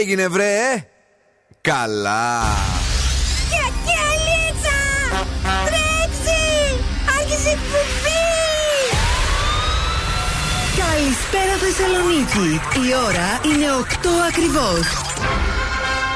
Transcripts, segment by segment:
έγινε βρε Καλά. Κακιαλίτσα Τρέξει. Άρχισε εκπομπή. Καλησπέρα Θεσσαλονίκη. Η ώρα είναι 8 ακριβώς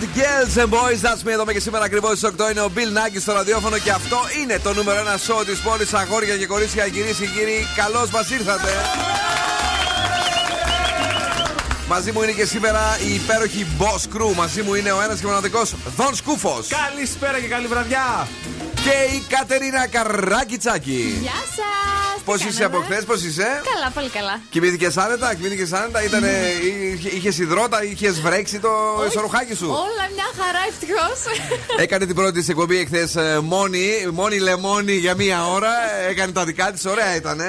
Right, girls and boys. That's me εδώ και σήμερα ακριβώς στις 8 είναι ο Bill Nackis στο ραδιόφωνο και αυτό είναι το νούμερο 1 show της πόλης. Αγόρια και κορίτσια, κυρίες και κύριοι, καλώς μας ήρθατε. Μαζί μου είναι και σήμερα η υπέροχη Boss Crew. Μαζί μου είναι ο ένας και μοναδικός Δον Σκούφος. Καλησπέρα και καλή βραδιά. Και η Κατερίνα Καράκιτσάκη. Γεια σας. Πώς είσαι από χθες, πώς είσαι; Καλά, πολύ καλά. Κοιμήθηκε άνετα, κοιμήθηκε άνετα, ήταν, είχε υδρότα, είχες βρέξει το ισορροχάκι σου; Όλα μια χαρά, ευτυχώς. Έκανε την πρώτη της εκπομπή εχθές ε, μόνη, μόνη λεμόνι για μία ώρα. Έκανε τα δικά της, ωραία ήταν.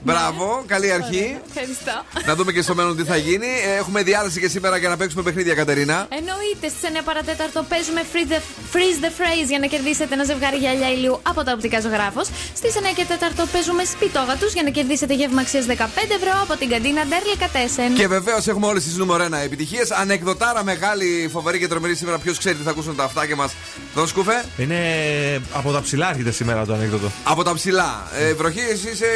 Μπράβο, καλή αρχή. Ευχαριστώ. Να δούμε και στο μέλλον τι θα γίνει. Έχουμε διάθεση και σήμερα για να παίξουμε παιχνίδια, Κατερίνα. Εννοείται, στι 9 παρατέταρτο παίζουμε freeze the, freeze the phrase για να κερδίσετε ένα ζευγάρι γυαλιά ηλίου από τα οπτικά ζωγράφος. Στις 9 και 4 παίζουμε σπιτόγα τους για να κερδίσετε γεύμα αξίας 15 ευρώ από την καντίνα Ντέρλι Κατέσεν. Και βεβαίως έχουμε όλες τις νούμερο 1 επιτυχίες. Ανεκδοτάρα μεγάλη, φοβερή και τρομερή σήμερα. Ποιος ξέρει τι θα ακούσουν τα αυτάκια μας. Τον σκούφε. Είναι από τα ψηλά έρχεται σήμερα το ανέκδοτο. Από τα ψηλά. Ε, βροχή, εσύ είσαι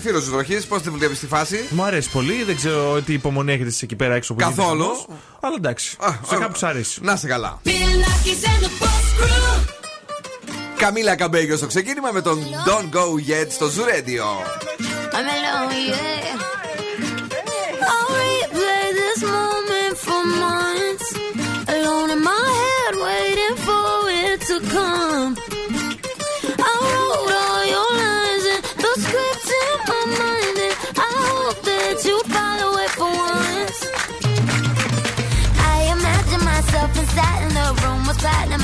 φίλος της βροχής. Πώς τη βλέπεις τη φάση; Μου αρέσει πολύ. Δεν ξέρω τι υπομονή έχετε εκεί πέρα έξω που Καθόλου. Αλλά εντάξει. Α, σε κάποιου αρέσει. Να σε καλά. Καμίλα Καμπέγιο στο ξεκίνημα με τον Don't Go Yet στο Zoo Radio. I'm alone, yeah. I'll replay this moment for months. Alone in my head, waiting for it to come. I wrote all your lines and the scripts in my mind, and I hope that you follow it for once. I imagine myself inside in the room with platinum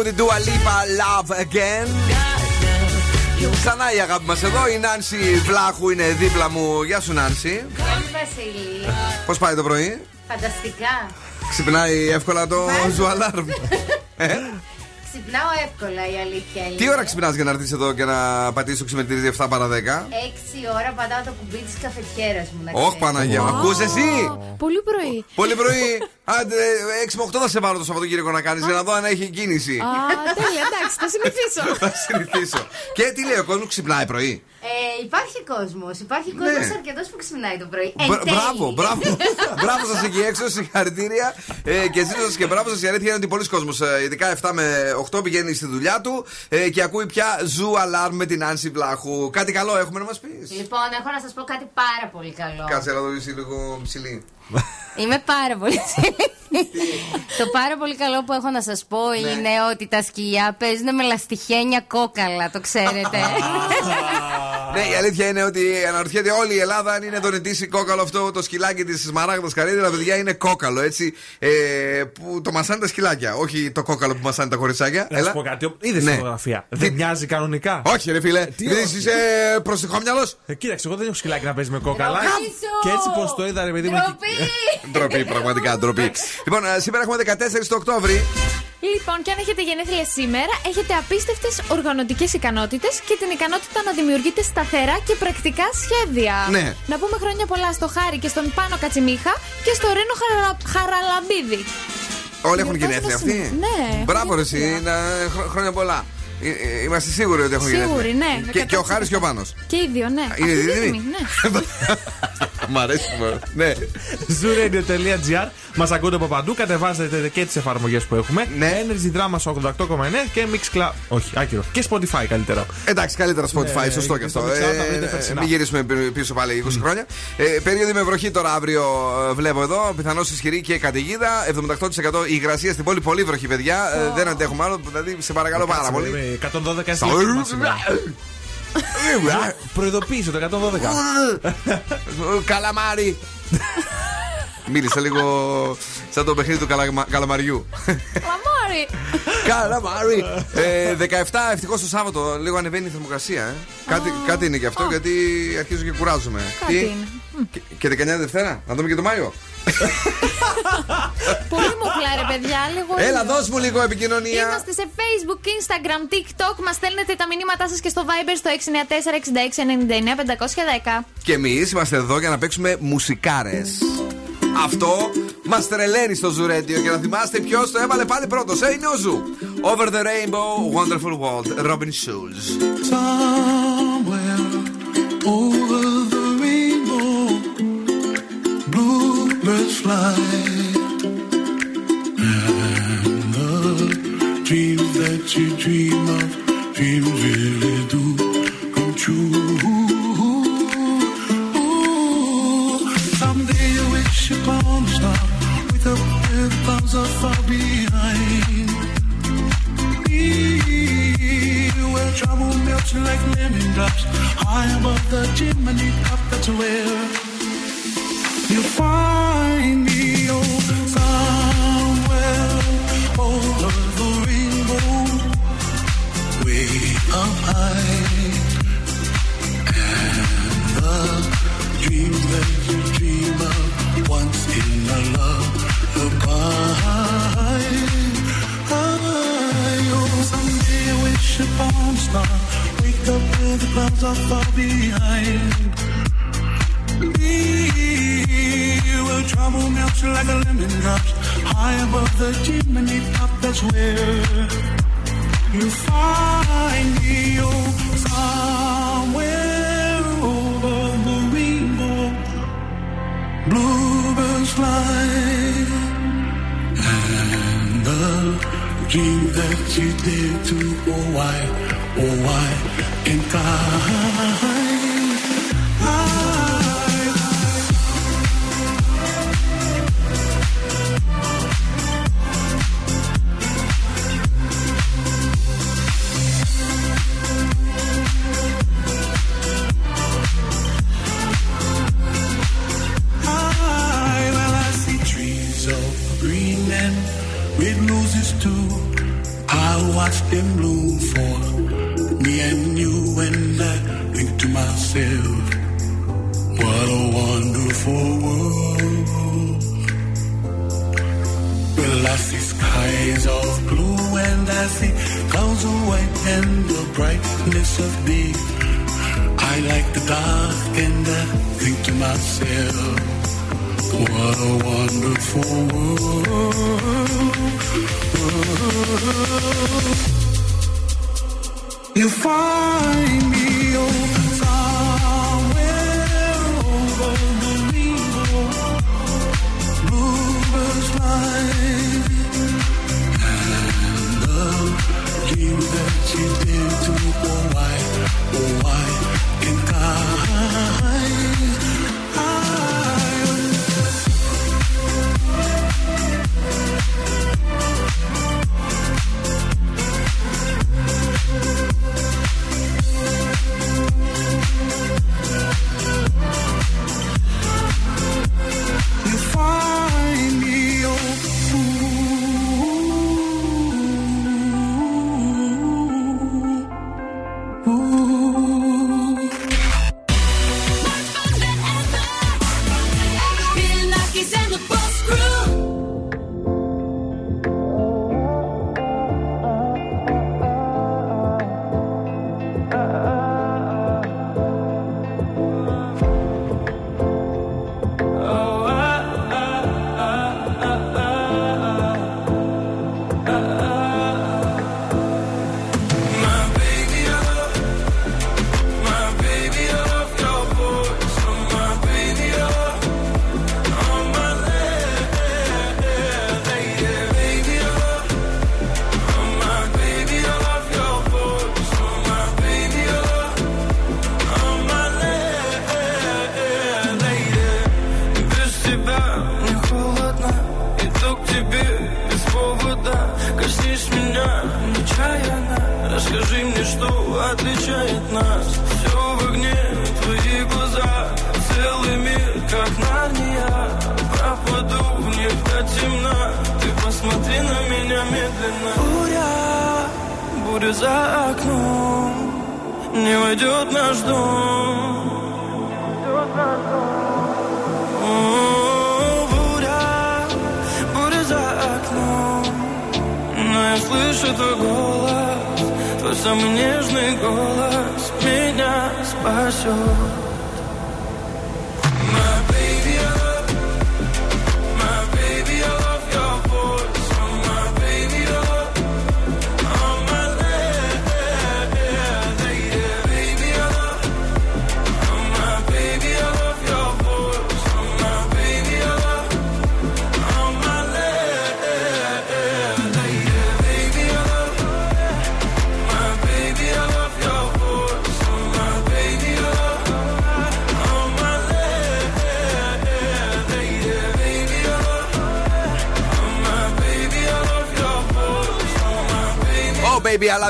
left. Τέλειο τραγούδι Dua Lipa Love Again. Ξανά η αγάπη μας εδώ. Η Νάνση Βλάχου είναι δίπλα μου. Γεια σου, Νάνση. Βασίλη. Πώς πάει το πρωί, Φανταστικά. Ξυπνάει εύκολα το ζουαλάρμ. ε; Ξυπνάω εύκολα η αλήθεια είναι. Τι ώρα ξυπνάς για να έρθεις εδώ και να πατήσεις το ξυπνητήρι 7 παρα 10. 6 ώρα πατάω το κουμπί της καφετιέρας μου. να Όχι, ξέρεις. Παναγία, μου ακούς εσύ; Πολύ πρωί. Πολύ πρωί. Άντε, 6 με 8 θα σε βάλω το Σαββατοκύριακο να κάνεις για να δω αν έχει κίνηση. Α, τέλεια, εντάξει, θα συνηθίσω. Θα συνηθίσω. Και τι λέει ο κόσμος, ξυπνάει πρωί; Ε, υπάρχει κόσμος. Υπάρχει κόσμος αρκετός που ξυπνάει το πρωί. Εν Ναι. Μπρα- τέλει. Μπράβο, μπράβο. μπράβο σας εκεί έξω, συγχαρητήρια. Ε, και ζήτω σας και μπράβο σας. Η αλήθεια είναι ότι πολλοί κόσμοι, ειδικά 7 με 8, πηγαίνει στη δουλειά του ε, και ακούει πια ζου αλάρμ με την Άνση Βλάχου. Κάτι καλό έχουμε να μας πεις; Λοιπόν, έχω να σας πω κάτι πάρα πολύ καλό. Κάτσε να το δεις λίγο ψηλή. Είμαι πάρα πολύ Το πάρα πολύ καλό που έχω να σας πω Ναι. είναι ότι τα σκυλιά παίζουν με λαστιχένια κόκαλα, το ξέρετε. Ναι, η αλήθεια είναι ότι αναρωτιέται όλη η Ελλάδα αν είναι δωρητής κόκαλο αυτό το σκυλάκι της Σμαράγδα Καρύδη. παιδιά είναι κόκαλο έτσι. Ε, που το μασάνε τα σκυλάκια. Όχι το κόκαλο που μασάνε τα κοριτσάκια. Να σου πω κάτι. Είδες Ναι. τη φωτογραφία. Δεν μοιάζει κανονικά. Όχι, ρε φίλε. Τι Επειδή όχι. είσαι προσεχόμυαλο. Ε, κοίταξε, εγώ δεν έχω σκυλάκι να παίζει με κόκαλα. Ντροπή σου! Και έτσι πως το είδα, ρε παιδί μου. Ντροπή! Ντροπή, πραγματικά ντροπή. λοιπόν, ε, σήμερα έχουμε 14 το Οκτώβρη. Λοιπόν, και αν έχετε γενέθλια σήμερα, έχετε απίστευτες οργανωτικές ικανότητες και την ικανότητα να δημιουργείτε σταθερά και πρακτικά σχέδια. Ναι. Να πούμε χρόνια πολλά στο Χάρη και στον Πάνο Κατσιμίχα και στο Ρένο Χαρα... Χαραλαμπίδη. Όλοι έχουν Γιορτάζουν γενέθλια αυτοί. σήμερα. Ναι, Μπράβο, ρε, εσύ. γενέθλια. να- χρο- Χρόνια πολλά. Ε, ε, Είμαστε σίγουροι ότι έχουν Σίγουροι, γενέθλια. ναι, Και, και ο 100%. Χάρης και ο Πάνος. Και οι δύο, ναι. Είναι Αυτή τη δίδυμοι; στιγμή, ναι. Μ' αρέσει που- Ναι. Zooradio.gr Μας ακούτε από παντού. Κατεβάζετε και τις εφαρμογές που έχουμε. Ναι. Energy Drama στο 88,9 και Mix Club. Όχι, άκυρο. Και Spotify καλύτερα. Εντάξει, καλύτερα Spotify, Ναι, σωστό και και αυτό. στο Mixcloud τα βρείτε Ε, περσινά. μην γυρίσουμε πι- πίσω πάλι 20 χρόνια. Ε, περίοδοι με βροχή τώρα αύριο ε, βλέπω εδώ. Πιθανώς ισχυρή και καταιγίδα. 78% η υγρασία στην πόλη. Πολύ βροχή, παιδιά. Ε, δεν αντέχουμε άλλο. Δηλαδή, σε παρακαλώ πάρα Κάτσε, πολύ. Με 112 Στα- σύστημα σήμερα. Προειδοποίησε το 112. Καλαμάρι. Μίλησε λίγο σαν το παιχνίδι του καλαμα- καλαμαριού. Μαμόρι! Καλαμάρι. Ε, 17 ευτυχώς το Σάββατο λίγο ανεβαίνει η θερμοκρασία. Ε. Κάτι, κάτι είναι γι' αυτό γιατί αρχίζω και κουράζομαι. Κάτι είναι. Και, και 19 Δευτέρα, να δούμε και το Μάιο. Πολύ μου χλάρε, παιδιά. Λίγο Έλα, ήλιο. δώσ' μου λίγο επικοινωνία. Είμαστε σε Facebook, Instagram, TikTok. Μας στέλνετε τα μηνύματά σας και στο Viber στο 694-6699-510. Και εμείς είμαστε εδώ για να παίξουμε μουσικάρες. Αυτό μας τρελαίνει στο Zoo Radio και να θυμάστε ποιος το έβαλε πάλι πρώτος. Ε, είναι ο Zoo. Over the Rainbow, Wonderful World, Robin Schulz. And the dreams that you dream of, dreams really do come true. Someday wish clouds far behind. Where trouble melts like lemon drops high above the chimney top. That's where Oh, wake And the dream that you dream of once in a love, look high, high. Oh, someday I wish upon a star, wake up where the clouds are far behind. Where trouble melts like a lemon drops high above the chimney top. That's where you find me. Oh, somewhere over the rainbow, bluebirds fly and the dream that you did to oh why oh why can't I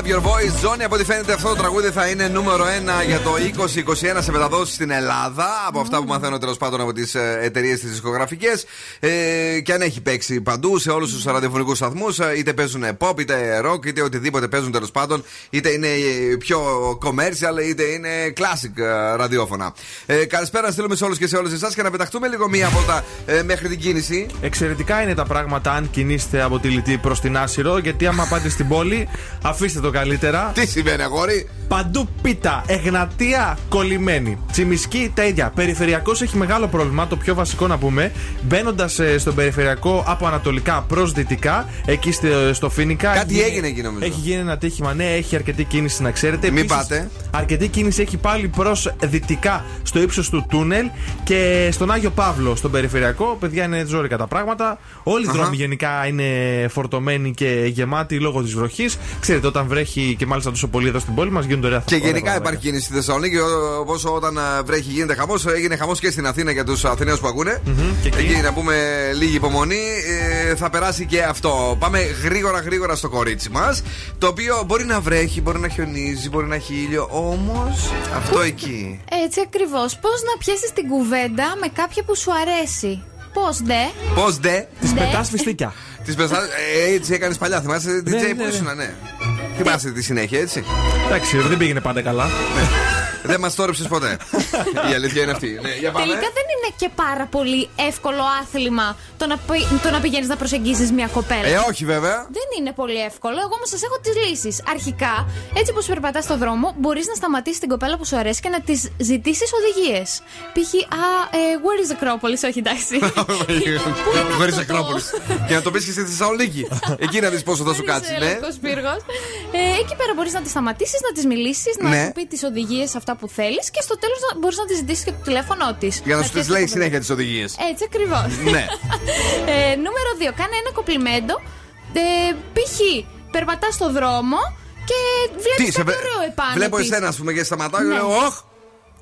love your voice. Ζώνη, από ό,τι φαίνεται αυτό το τραγούδι θα είναι νούμερο 1 για το 2021 σε μεταδόσεις στην Ελλάδα. Από αυτά που μαθαίνω τέλος πάντων από τις εταιρείες τις δισκογραφικές. Ε, και αν έχει παίξει παντού σε όλους τους ραδιοφωνικούς σταθμούς, είτε παίζουν pop, είτε rock, είτε οτιδήποτε παίζουν τέλος πάντων. Είτε είναι πιο commercial, είτε είναι classic ε, ραδιόφωνα. Ε, καλησπέρα να στείλουμε σε όλους και σε όλες εσάς και να πεταχτούμε λίγο μία βόλτα ε, μέχρι την κίνηση. Εξαιρετικά είναι τα πράγματα αν κινείστε από τη Λιτή προς την Άσυρο. Γιατί άμα πάτε στην πόλη, αφήστε το καλύτερα. Τι σημαίνει, αγόρι; Παντού πίτα, Εγνατία κολλημένη. Τσιμισκή τα ίδια. Περιφερειακός έχει μεγάλο πρόβλημα, το πιο βασικό να πούμε. Μπαίνοντας στον περιφερειακό από ανατολικά προς δυτικά, εκεί στο, στο Φίνικα. Κάτι γίνει- έγινε εκεί, νομίζω. Έχει γίνει ένα τύχημα, ναι, έχει αρκετή κίνηση να ξέρετε. Μην Επίσης, πάτε. Αρκετή κίνηση έχει πάλι προς δυτικά στο ύψος του τούνελ και στον Άγιο Παύλο, στον περιφερειακό. Παιδιά είναι ζώρικα τα πράγματα. Όλοι οι Αχα. δρόμοι γενικά είναι φορτωμένοι και γεμάτοι λόγω της βροχής. Ξέρετε, όταν βρέχει και μάλιστα τόσο πολύ εδώ στην πόλη μας γίνονται ωραία Και ωραία γενικά πράγματα. υπάρχει κίνηση στη Θεσσαλονίκη. Όπως όταν α, βρέχει γίνεται χαμός. Έγινε χαμός και στην Αθήνα για τους Αθηναίους που ακούνε. και εκεί. Εκεί να πούμε λίγη υπομονή. Ε, θα περάσει και αυτό. Πάμε γρήγορα γρήγορα στο κορίτσι μας. Το οποίο μπορεί να βρέχει, μπορεί να χιονίζει, μπορεί να έχει ήλιο. Όμως αυτό εκεί. Έτσι ακριβώς. Πώς να πιάσει την κουβέντα με κάποια που σου αρέσει; Πώς δε. Πώς δε. Της Ναι. πετάς φιστίκια. Της πεσά. Ε, έτσι έκανες παλιά. Θυμάσαι DJ ναι, που ναι. ήσουν, ναι. Θυμάσαι τη συνέχεια, έτσι; Εντάξει, δεν πήγαινε πάντα καλά. Δεν μας τόρεψε ποτέ. Η αλήθεια είναι αυτή. Ναι, για πάμε. Τελικά δεν είναι και πάρα πολύ εύκολο άθλημα το να, πη- το να πηγαίνεις να προσεγγίσει μια κοπέλα. Ε, όχι βέβαια. Δεν είναι πολύ εύκολο. Εγώ όμως σας έχω τις λύσεις. Αρχικά, έτσι όπω περπατάς στον δρόμο, μπορείς να σταματήσεις την κοπέλα που σου αρέσει και να της ζητήσεις οδηγίες. Π.χ. Α, ε, where is Acropolis, όχι εντάξει. Πού είναι Χωρί αυτό το- Ακρόπολη. Και να το πεις και στη Θεσσαλονίκη. Εκεί να δεις πόσο θα σου κάτσεις, ναι. Λευκός πύργος. Ε, εκεί πέρα μπορείς να τη σταματήσεις, να της μιλήσεις, να Ναι. σου πει τις οδηγίες αυτά που θέλεις και στο τέλος μπορείς να τη ζητήσεις και το τηλέφωνό της. Για να σου τις λέει συνέχεια τις οδηγίες. Έτσι ακριβώς. Ναι. ε, νούμερο 2. Κάνε ένα κοπλιμέντο. Ε, π.χ. περπατάς στο δρόμο και βλέπεις κάτι βρε- ωραίο επάνω. Βλέπω της. εσένα, ας πούμε, και σταματάω και Ναι. λέω, Ωχ,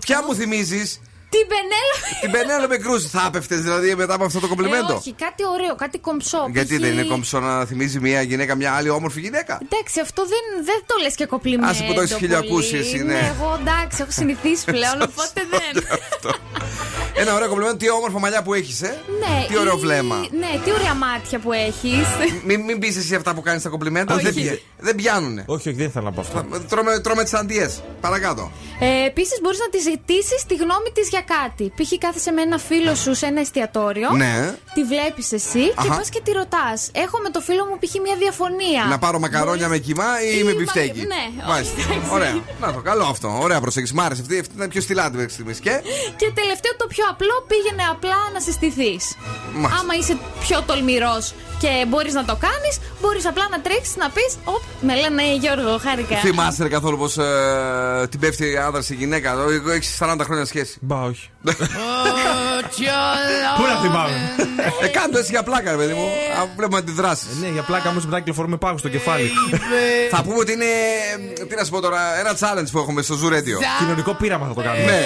ποια μου θυμίζεις; Την Πενέλο. Την Πενέλοπε Κρούζ. Θα έπεφτες δηλαδή μετά από αυτό το Ε, κομπλιμέντο. όχι, κάτι ωραίο, κάτι κομψό. Γιατί π.χ. δεν είναι κόμψο να θυμίζει μια γυναίκα μια άλλη όμορφη γυναίκα; Εντάξει, αυτό δεν, δεν το λες και κοπλιμέντο. Άσε που το έχεις πολύ. χιλιοακούσει εσύ, ναι. εγώ εντάξει, έχω συνηθίσει πλέον, οπότε δεν. Ένα ωραίο κομπλιμέντο, τι όμορφα μαλλιά που έχεις, ε. ναι, Τι ωραίο ή- βλέμμα. Ναι, τι ωραία μάτια που έχεις. Μην, μην πεις εσύ αυτά που κάνεις στα κομπλιμέντα. Όχι. Δεν, πια- δεν πιάνουνε. όχι, όχι, δεν ήθελα να πω αυτό. Τρώμε, τρώμε τις αντιέ. Παρακάτω. Ε, Επίσης, μπορείς να τη ζητήσεις τη γνώμη της για κάτι. Π.χ. κάθεσαι με ένα φίλο σου σε ένα εστιατόριο. Ναι. Τη βλέπεις εσύ και Αχα. πας και τη ρωτάς. Έχω με το φίλο μου π.χ. μια διαφωνία. Να πάρω μακαρόνια με Μπορείς- κιμά ή Ή με μα- μπιφτέκι. Ναι, Μάλιστα. εντάξει. Ωραία. Να το, καλό αυτό. Ωραία προσέγγιση. Μ' άρεσε αυτή. Αυτή ήταν πιο στυλάτη μέχρι στιγμής. Και; Και τελευταίο το πιο απλό, πήγαινε απλά να συστηθείς. Μάλιστα. Άμα είσαι πιο τολμηρός και μπορείς να το κάνεις, μπορείς απλά να τρέξεις να πεις: Οπ, με λένε Γιώργο, χάρηκα. Θυμάσαι ρε, καθόλου πως ε, την πέφτει άντρα στη γυναίκα. Εγώ έχεις 40 χρόνια σχέση. Μπα, όχι. Πού να θυμάμαι; ε, κάνω έτσι για πλάκα, ρε παιδί μου. Α, βλέπουμε τη δράση. ναι, για πλάκα όμως μετά κυκλοφορούμε πάγου στο κεφάλι. Θα πούμε ότι είναι. ε, Τι να σου πω τώρα, ένα challenge που έχουμε στο Zoo Radio. Κοινωνικό πείραμα θα το κάνουμε.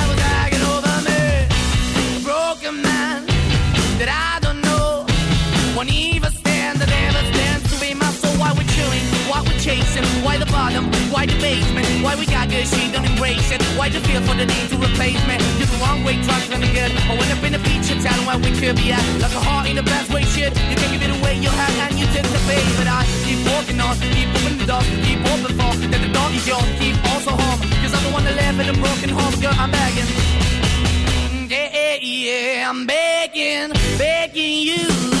why the bottom, why the basement, why we got good, she don't embrace it. Why the feel for the need to replace me? You're the wrong way, trying to good. I went up in a feature town where we could be at. Like a heart in the best way, shit. You can give it away, you have, and you take the bait. But I keep walking on, keep opening the keep open for that the door is yours, keep also home. Cause I'm the one that live in a broken home, girl, I'm begging. Yeah, yeah, yeah, I'm begging, begging you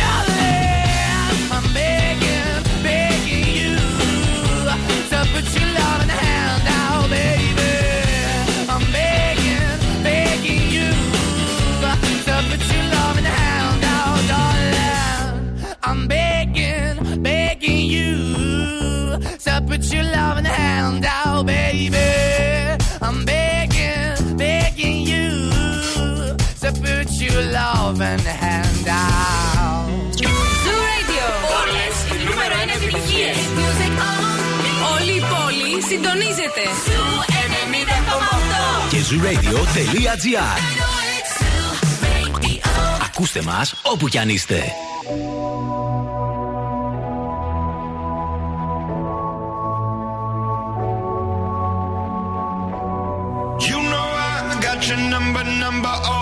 out, baby. I'm begging, begging you out, darling. I'm begging, begging you out, baby. I'm begging, begging you put your loving hand out. Πόλη συντονίζεται. Zoo 90,8. Και zooradio.gr Ακούστε μας όπου κι αν είστε. You know I got your number, number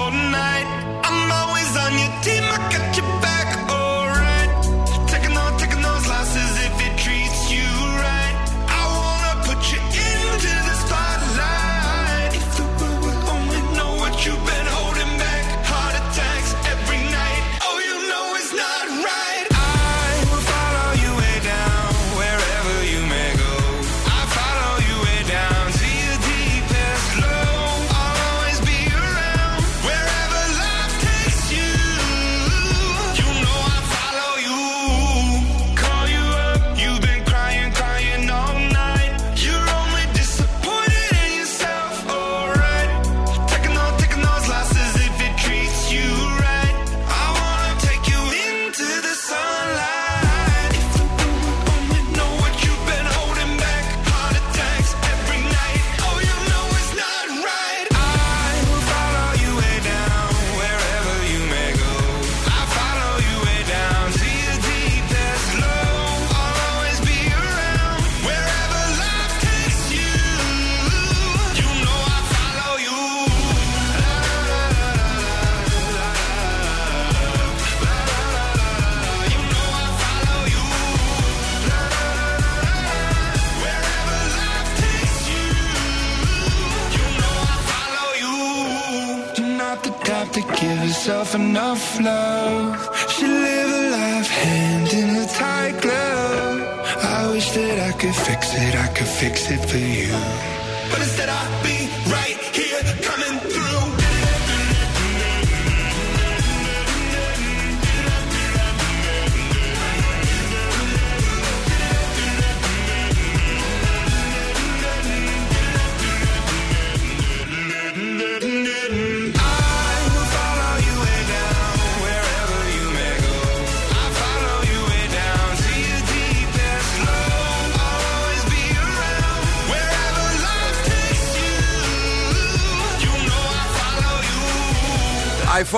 could fix it for you. But instead I'll be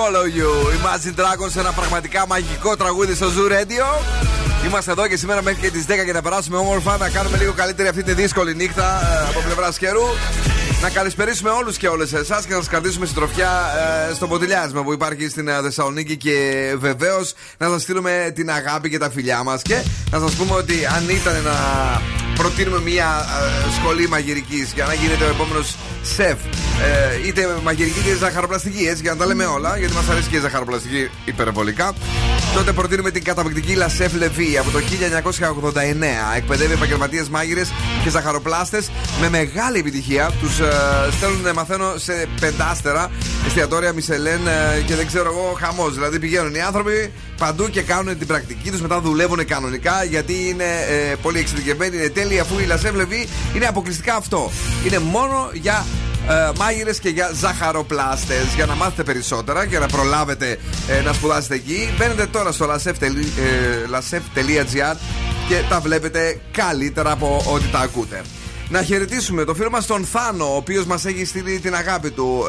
follow you. Imagine Dragons, ένα πραγματικά μαγικό τραγούδι στο Zoo Radio. Είμαστε εδώ και σήμερα μέχρι και τις 10 για να περάσουμε όμορφα, να κάνουμε λίγο καλύτερη αυτή τη δύσκολη νύχτα ε, από πλευράς καιρού. Να καλησπερίσουμε όλους και όλες εσάς και να σας κρατήσουμε συντροφιά ε, στο ποτηλιάσμα που υπάρχει στην ε, Θεσσαλονίκη και βεβαίως να σας στείλουμε την αγάπη και τα φιλιά μας. Και να σας πούμε ότι αν ήταν να προτείνουμε μια ε, σχολή μαγειρικής για να γίνετε ο επόμενος σεφ, ε, είτε μαγειρική είτε ζαχαροπλαστική, έτσι για να τα λέμε όλα, γιατί μας αρέσει και η ζαχαροπλαστική υπερβολικά. Τότε προτείνουμε την καταπληκτική Λασέφ Λεβί από το 1989. Εκπαιδεύει επαγγελματίες μάγειρες και ζαχαροπλάστες με μεγάλη επιτυχία. Τους ε, στέλνουν, μαθαίνω, σε πεντάστερα εστιατόρια Μισελέν ε, και δεν ξέρω εγώ, χαμός. Δηλαδή πηγαίνουν οι άνθρωποι παντού και κάνουν την πρακτική τους, μετά δουλεύουν κανονικά γιατί είναι ε, πολύ εξειδικευμένοι, είναι τέλειοι αφού η Λασέφ Λεβί είναι αποκλειστικά αυτό. Είναι μόνο για ε, μάγειρες και για ζαχαροπλάστες. Για να μάθετε περισσότερα και να προλάβετε ε, να σπουδάσετε εκεί, μπαίνετε τώρα στο lasef.gr και τα βλέπετε καλύτερα από ό,τι τα ακούτε. Να χαιρετήσουμε το φίλο μας τον Θάνο, ο οποίος μας έχει στείλει την αγάπη του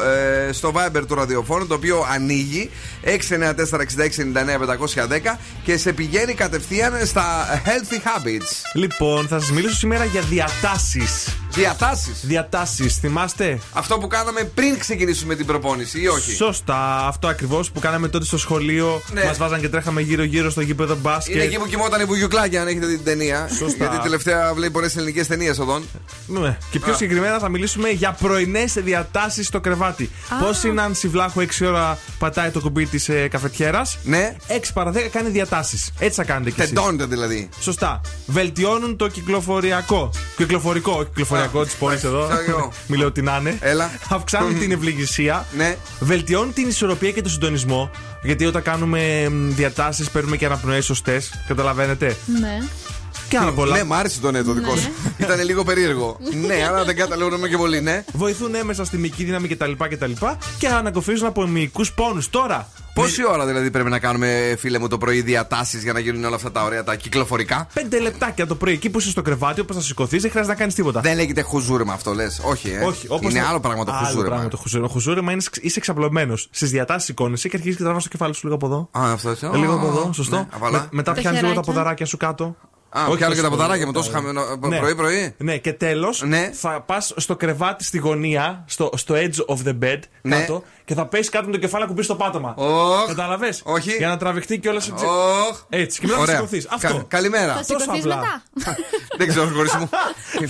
ε, στο Viber του ραδιοφώνου, το οποίο ανοίγει 694-6699-510 και σε πηγαίνει κατευθείαν στα Healthy Habits. Λοιπόν, θα σας μιλήσω σήμερα για διατάσεις. Διατάσεις. Διατάσεις, θυμάστε; Αυτό που κάναμε πριν ξεκινήσουμε την προπόνηση, ή όχι; Σωστά, αυτό ακριβώς που κάναμε τότε στο σχολείο. Ναι. Μας βάζαν και τρέχαμε γύρω-γύρω στο γήπεδο μπάσκετ. Είναι εκεί που κοιμόταν η Βουγιουκλάκια, αν έχετε δει την ταινία. Σωστά. Γιατί τελευταία βλέπει πολλές ελληνικές ταινίες εδώ. Ναι. Και πιο Α. συγκεκριμένα θα μιλήσουμε για πρωινές διατάσεις στο κρεβάτι. Πώς η Νάνση Βλάχου 6 ώρα πατάει το κουμπί της ε, καφετιέρας; Ναι. 6 παρα 10 κάνει διατάσεις. Έτσι θα κάνετε κι εσείς. Τεντώνεται δηλαδή. Σωστά. Βελτιώνουν το κυκλοφοριακό. Κυκλοφορικό, όχι κυκλοφοριακό Α, τη πόλη εδώ. σαν εγώ. Μη λέω τι να είναι. Έλα. Αυξάνουν την ευληγησία. Ναι. Βελτιώνουν την ισορροπία και τον συντονισμό. Γιατί όταν κάνουμε διατάσεις παίρνουμε και αναπνοές σωστές. Καταλαβαίνετε. Ναι. Και άλλα πολλά. Ναι, μ' άρεσε το ναι το δικό σου. Ήταν λίγο περίεργο. ναι, αλλά δεν καταλαβαίνουμε και πολύ, ναι. Βοηθούν έμεσα στη μυϊκή δύναμη κτλ. Και, τα λοιπά και ανακοφίζουν από μυϊκούς πόνους. Τώρα, Πόση ώρα δηλαδή πρέπει να κάνουμε, φίλε μου, το πρωί διατάσεις για να γίνουν όλα αυτά τα ωραία τα κυκλοφορικά; Πέντε λεπτάκια το πρωί εκεί που είσαι στο κρεβάτι, όπως θα σηκωθείς, δεν χρειάζεται να κάνεις τίποτα. Δεν λέγεται χουζούρεμα αυτό, λες; Όχι, ε. Όχι, όπως Είναι το- άλλο πράγμα το Άλλο χουζούρεμα. πράγμα το χουζούρεμα. Χουζούρεμα είναι σ- είσαι εξαπλωμένος. Στις διατάσεις σηκώνεσαι και αρχίζεις και τραβάς το κεφάλι σου λίγο από εδώ. Α, αυτό έτσι. Ε, λίγο από Α, εδώ, σωστό. ναι, αβαλά. Με- μετά Τα πιάνεις λίγο τα χεράκια. ποδαράκια σου κάτω. Α, πιάνω και τα τόσο ποδαράκια πολύ. μου τόσο χαμένο Ναι. πρωί-πρωί. Ναι, και τέλος Ναι. θα πας στο κρεβάτι στη γωνία, στο, στο edge of the bed, Ναι. κάτω, και θα πέσει κάτω με το κεφάλι να κουμπίσει το πάτωμα. Οχ. Καταλαβες. Όχι. Για να τραβηχτεί κιόλα έτσι. Οχ. Έτσι. Και μετά θα Ωραία. σηκωθείς. Αυτό. Κα- Καλημέρα. Θα Τόσο σηκωθεί απλά. μετά. Δεν ξέρω, χωρί μου.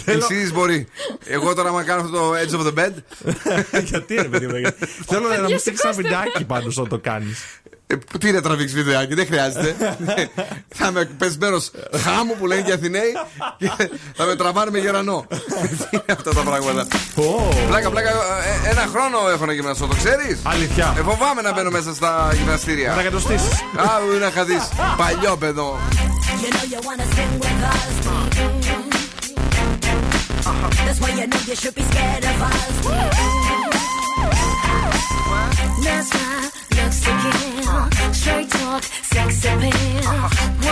Εσύ μπορεί. Εγώ τώρα, άμα κάνω αυτό το edge of the bed. γιατί ρε παιδί μου. γιατί- Θέλω να μου στείλεις ένα βιντεάκι πάντως όταν το κάνεις. Ε, Τι να τραβήξει βιντεάκι, δεν χρειάζεται. θα είμαι πεσμένο χάμου που λένε και οι Αθηναίοι και θα με τραβάνε με γερανό. Τι είναι αυτά τα πράγματα. Πλάκα, πλάκα, ε, ένα χρόνο έχω να γυμναστώ, το ξέρεις; Αλήθεια. Ε, φοβάμαι να μπαίνω μέσα στα γυμναστήρια. Να τα κατοστήσεις. Α, που είναι χαδί. Παλιό παιδό. You know you wanna sing with us. That's why you know you should be scared of us. That's my looks to kill. Straight talk, sex appeal.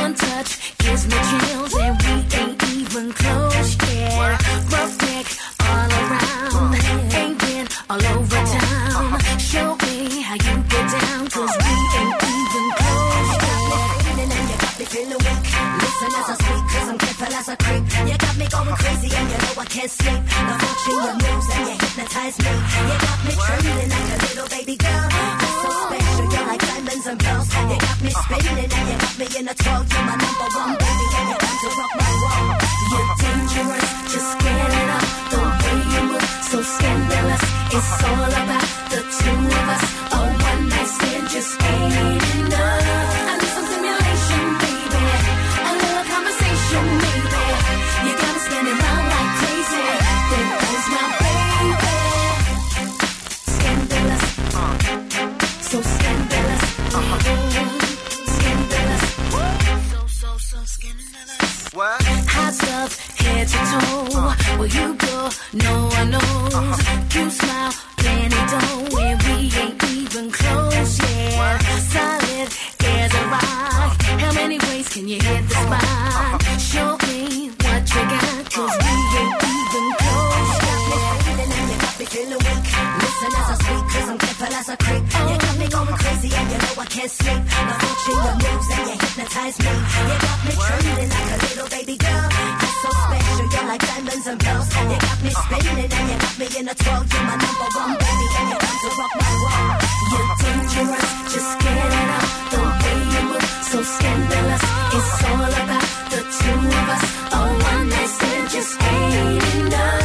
One touch gives me chills, and we ain't even close yet. Rough neck all around, ain't been all over town. Show me how you get down, cause we ain't even close yet. And you got me feeling weak. Listen as I speak, cause I'm careful as a creep. You got me going crazy, and you know I can't sleep. The function your moves, and you hypnotize me. You got me trembling like a little baby girl. You're so special, spins and bounce. You got me spinning and you got me in a twirl. You're my number one baby and you're down to rock my world. You're dangerous, just scaling up the way you move, so scandalous. It's all about the two of us. A one night stand just ain't enough. I need some stimulation, baby. A little conversation, maybe. You got me standing around like crazy. There my baby. Scandalous, so scandalous. What? Hot stuff, head to toe. Uh. Where you go, no one knows. Uh-huh. Smile, plenty it don't. And we ain't even close, yeah. What? Solid as a rock. How many ways can you hit the spot? Uh-huh. Show me what you got, cause we ain't but as a creep. You got me going crazy and you know I can't sleep. The in your moves, and you hypnotize me. You got me trembling like a little baby girl. You're so special, you're like diamonds and pearls. You got me spinning and you got me in a twirl. You're my number one baby and you come to rock my world. You're dangerous, just get it up. The way you move, so scandalous. It's all about the two of us. A one night stand just ain't enough.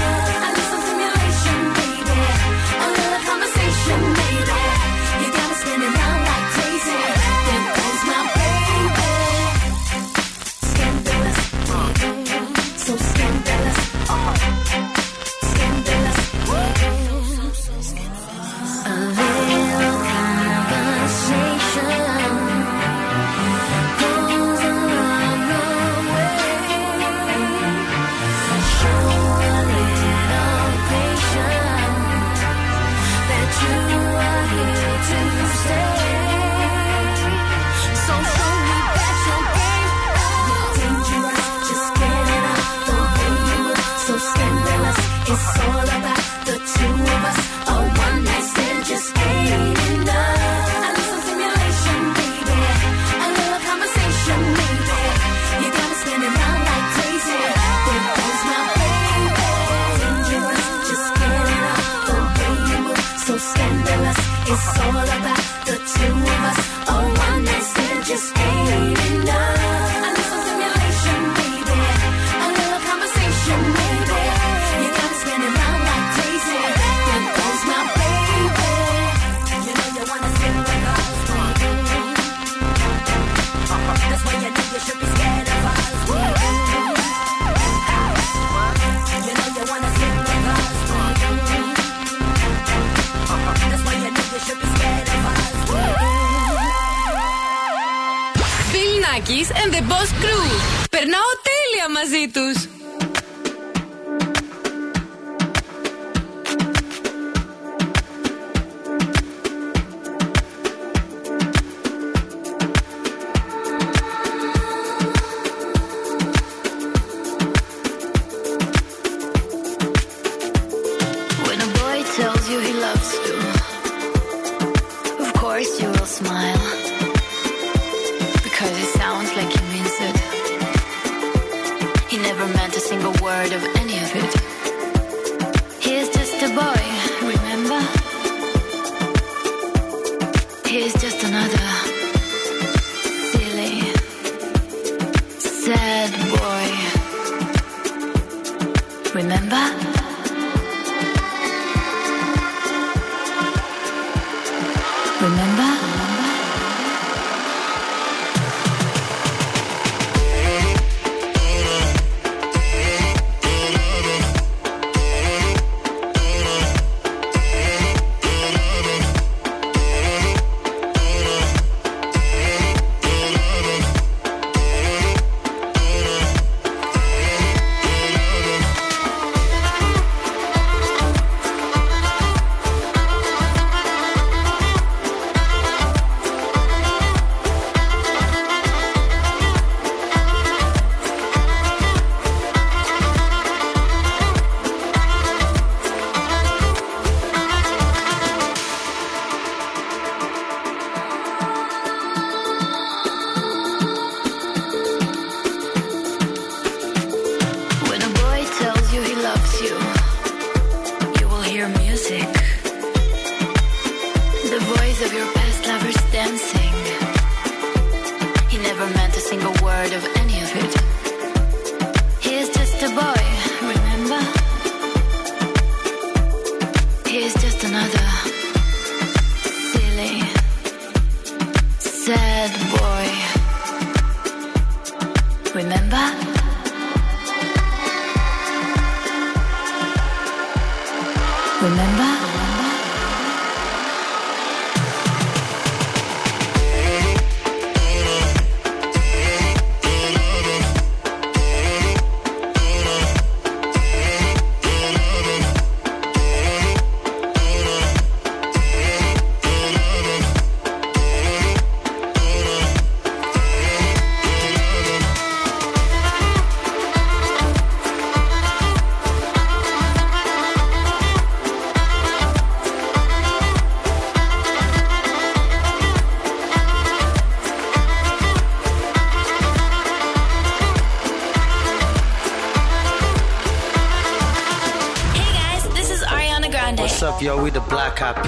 Remember?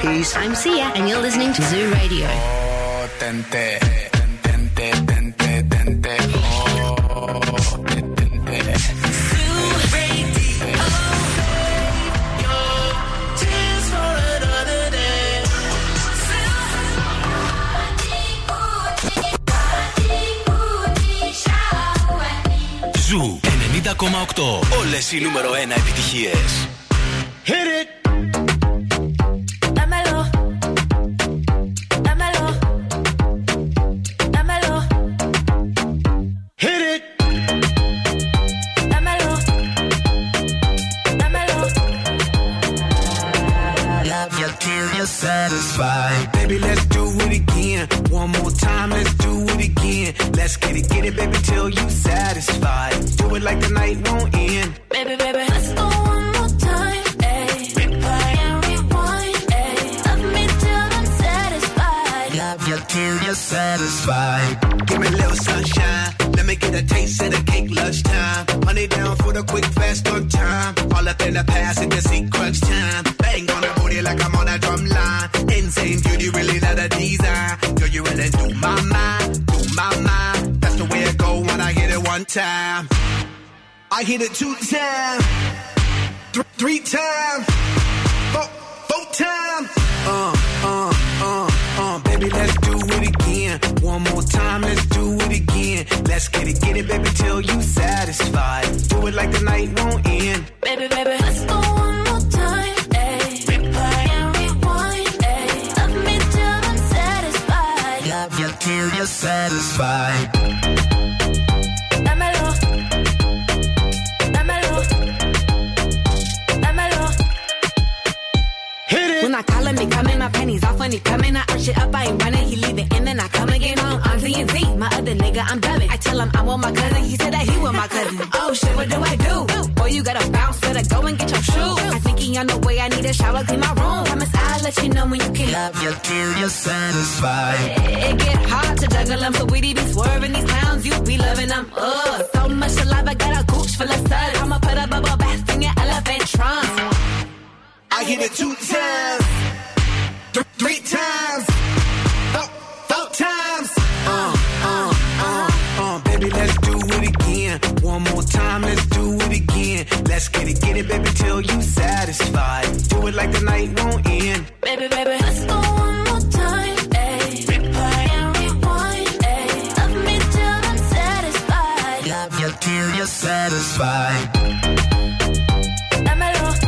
90s. I'm Sia, and you're listening to Zoo Radio. Oh, tente, tente, tente, tente, oh, tente. Ζου 90,8. Όλες οι νούμερο 1 επιτυχίες.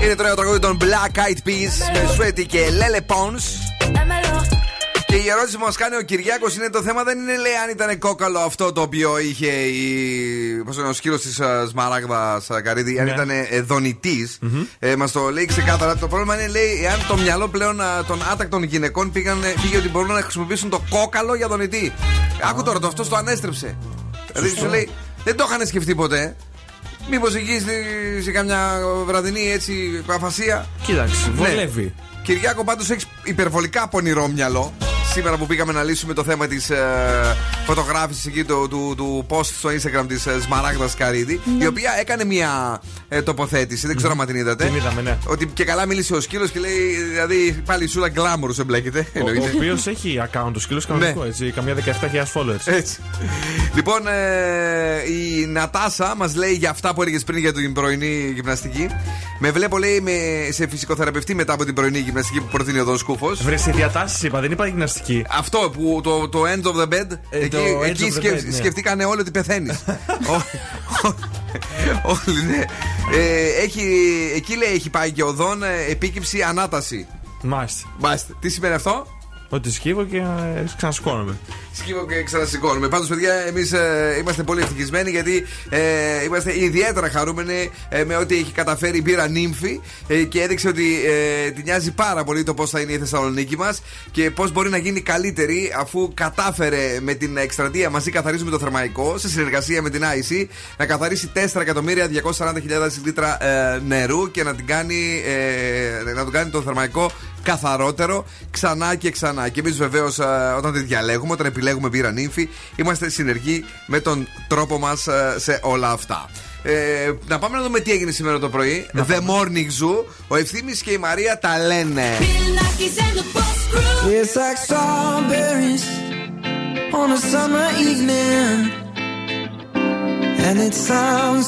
Είναι τώρα το ακούδι των Black Eyed Peas με σουρέτι και Λέλε Πόνς. Και η ερώτηση που μας κάνει ο Κυριακό είναι: Το θέμα δεν είναι εάν ήταν κόκαλο αυτό το οποίο είχε η ο σκύλος της Σμαράγδας Καρίδη, αν Ναι. ήταν ε, δονητής. Ε, μας το λέει ξεκάθαρα. Το πρόβλημα είναι λέει εάν το μυαλό πλέον α, των άτακτων γυναικών πήγαν, πήγε ότι μπορούν να χρησιμοποιήσουν το κόκαλο για δονητή. Άκου τώρα, το αυτός το ανέστρεψε. Δηλαδή σου λέει δεν το είχαν σκεφτεί ποτέ. Μήπως εκεί στη- σε καμιά βραδινή έτσι αφασία. Κοίταξε, Ναι. βολεύει. Κυριάκο, πάντως έχεις υπερβολικά πονηρό μυαλό. Σήμερα που πήγαμε να λύσουμε το θέμα της ε, φωτογράφησης εκεί του, του, του post στο Instagram της ε, Σμαράγδας Καρίδη, η οποία έκανε μια ε, τοποθέτηση, δεν ξέρω αν την είδατε. Την είδαμε, ναι. Ότι και καλά μίλησε ο σκύλος και λέει, δηλαδή πάλι η σούλα γκλάμουρους εμπλέκεται. Ο, ο εννοείται. οποίος έχει account, ο σκύλος κανονικό, Ναι. έτσι. Καμιά 17.000 followers. Έτσι. Λοιπόν, ε, η Νατάσα μας λέει για αυτά που έλεγες πριν για την πρωινή γυμναστική. Με βλέπω, λέει, με, σε φυσικοθεραπευτή μετά από την πρωινή γυμναστική που προτείνει ο Δον Σκούφος. Βρε σε διατάσεις, είπα, δεν είπα γυμναστική. Αυτό που το, το end of the bed. Ε, εκεί το edge εκεί of the σκεφ- bed, ναι. σκεφτήκανε όλοι ότι πεθαίνεις. Όλοι, ναι. Ε, έχει, εκεί λέει έχει πάει και οδόν ε, επίκυψη ανάταση. Μάλιστα. Μάλιστα. Τι σημαίνει αυτό; Ότι σκύβω και ε, ξανασκόνομαι. Σκύβω και ξανασηκώνουμε. Πάντως, παιδιά, εμείς είμαστε πολύ ευτυχισμένοι γιατί ε, είμαστε ιδιαίτερα χαρούμενοι ε, με ό,τι έχει καταφέρει η μπύρα νύμφη ε, και έδειξε ότι ε, τη νοιάζει πάρα πολύ το πώς θα είναι η Θεσσαλονίκη μας και πώς μπορεί να γίνει καλύτερη αφού κατάφερε με την εκστρατεία μαζί καθαρίζουμε το θερμαϊκό σε συνεργασία με την IC να καθαρίσει 4.240.000 λίτρα ε, νερού και να, την κάνει, ε, να τον κάνει το θερμαϊκό καθαρότερο ξανά και ξανά. Και εμείς βεβαίως ε, όταν τη διαλέγουμε, όταν επιλέγουμε μπύρα νύμφη, είμαστε συνεργοί με τον τρόπο μας ε, σε όλα αυτά. Ε, να πάμε να δούμε τι έγινε σήμερα το πρωί. Να The. Morning Zoo. Ο Ευθύνη και η Μαρία τα λένε. It's like strawberries on a summer evening. And it sounds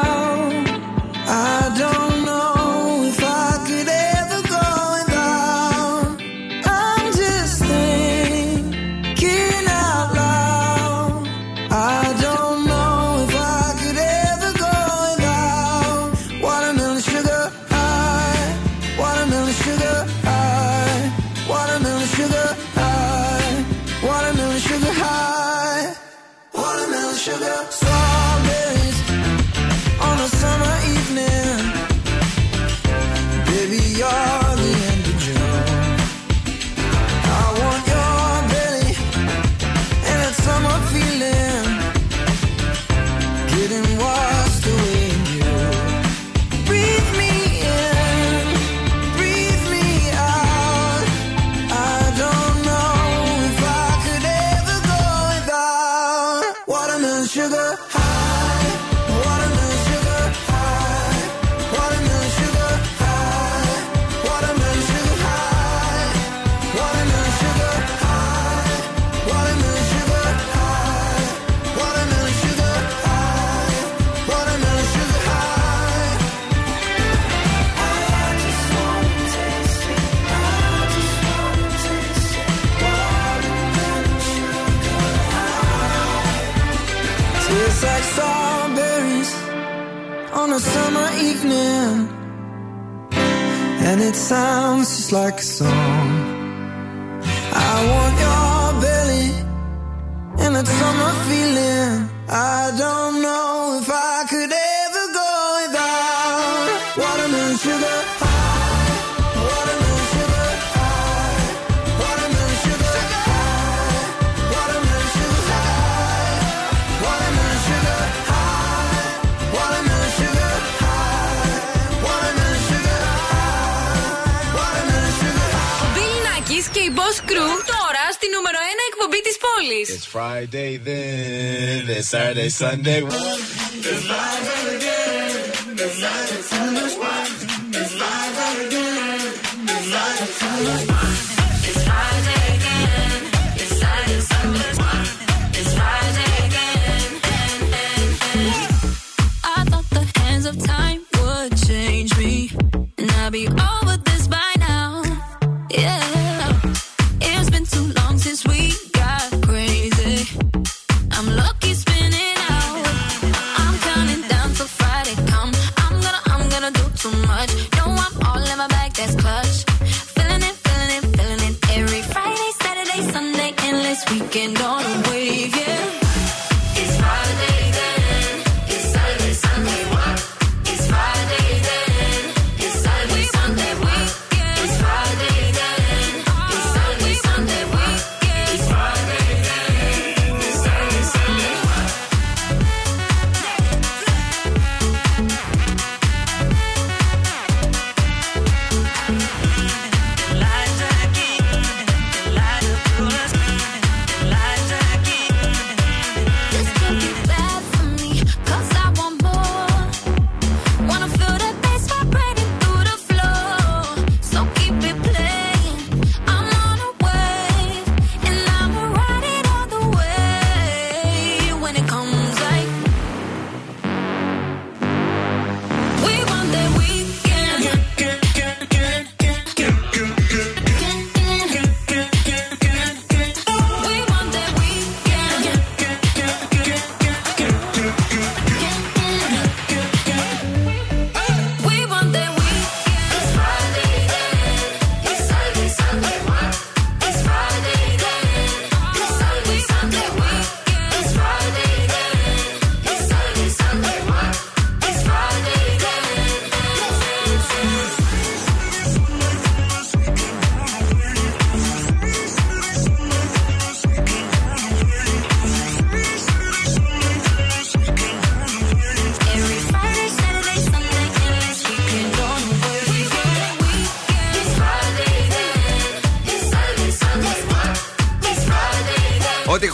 Friday then, then Saturday, Sunday.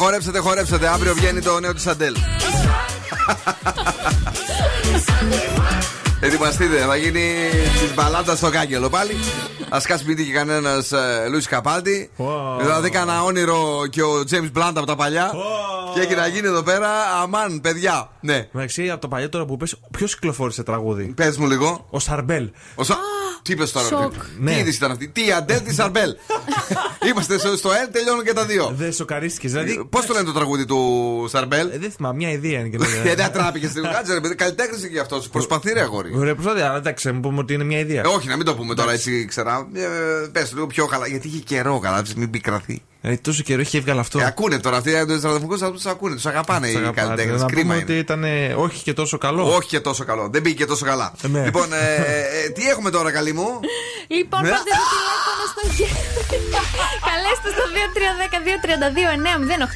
Χορέψατε, χορέψατε. Αύριο βγαίνει το νέο της Αντέλ. Ετοιμαστείτε, θα γίνει της μπαλάντας στο κάγκελο πάλι. Α κάτσει σπίτι και κανένας ε, Λιούις Καπάλντι. Δηλαδή κανένα όνειρο και ο Τζέιμς Μπλάντ από τα παλιά. Και έχει να γίνει εδώ πέρα, αμάν, παιδιά. Ναι. Εντάξει, από το παλιό τώρα που πες, ποιος κυκλοφόρησε τραγούδι; Πες μου λίγο. Ο Σαρμπέλ. Ο Σα... Τι είπες τώρα, Σοκ. τι, Ναι. τι είδηση ήταν αυτή; Τι Αντέλ, τι Σαρμπέλ. Είμαστε στο, στο L, τελειώνουν και τα δύο. Δεν σοκαρίστηκες, δηλαδή. Πώς το λένε το τραγούδι του Σαρμπέλ; Δεν θυμάμαι, μια ιδέα είναι και Ε, Δεν τράπηκες στην Κάτσε, ρε παιδί, καλλιτέχνης και αυτός. Προσπαθεί, ρε αγόρι. Ωραία, προσπαθεί, αλλά εντάξει, να πούμε ότι είναι μια ιδέα. Ε, όχι, να μην το πούμε τώρα έτσι, ξέρα. Ε, Πες λίγο πιο καλά, γιατί είχε καιρό καλά, μην πικραθεί. Ε, τόσο καιρό έχει έβγαλε αυτό. Ε, ακούνε τώρα αυτοί τους ραδιοφωνικού θα τους ακούνε, τους αγαπάνε Τους οι αγαπάτε. καλλιτέχνες. Να Κρίμα πούμε είναι. ότι ήταν ε, όχι και τόσο καλό. Όχι και τόσο καλό. Δεν πήγε και τόσο καλά. ναι. Λοιπόν, ε, ε, τι έχουμε τώρα, καλή μου; Λοιπόν, Ναι. πάρτε το τηλέφωνο στο χέρι. Καλέστε στο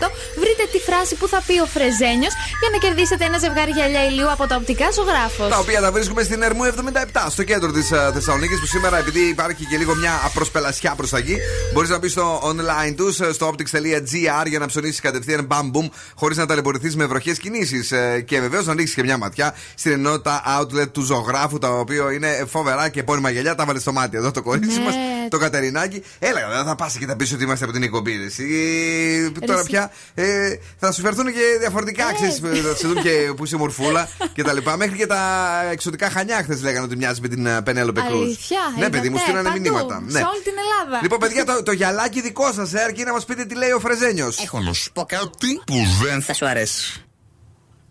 2310-232-908. Βρείτε τη φράση που θα πει ο Φρεζένιος για να κερδίσετε ένα ζευγάρι γυαλιά ηλίου από τα οπτικά ζωγράφος. Τα οποία τα βρίσκουμε στην Ερμού 77, στο κέντρο της Θεσσαλονίκης. Που σήμερα, επειδή υπάρχει και λίγο μια απροσπελασιά προς τα εκεί, μπορείς να μπεις στο online τους, στο optics.gr για να ψωνίσεις κατευθείαν μπαμ μπουμ, χωρίς να ταλαιπωρηθείς με βροχές κινήσεις. Και βεβαίως να ρίξει και μια ματιά στην ενότητα outlet του ζωγράφου, τα οποία είναι φοβερά και επώνυμα γυαλιά. Τα βάλες στο μάτι εδώ το κορίτσι Ναι. μας, το Κατερινάκι. Έλα, δεν θα πας και θα πεις ότι είμαστε από την εκπομπή. ρε, εσύ. Τώρα εσύ. πια ε, θα σου φερθούν και διαφορετικά, ξέρεις, θα σε δουν και που είσαι μορφούλα και τα λοιπά. Μέχρι και τα εξωτικά χανιά χθες λέγανε ότι μοιάζει με την Πενέλοπε Κρούζ. Αλήθεια, Ναι, παιδί μου, είδατε, στείλανε παντού, μηνύματα. Ναι. Σε όλη την Ελλάδα. Λοιπόν, παιδιά, το, το γυαλάκι δικό σας, ε, αρκεί να μας πείτε τι λέει ο Φρεζένιος. Έχω να σου πω κάτι που δεν θα σου αρέσει.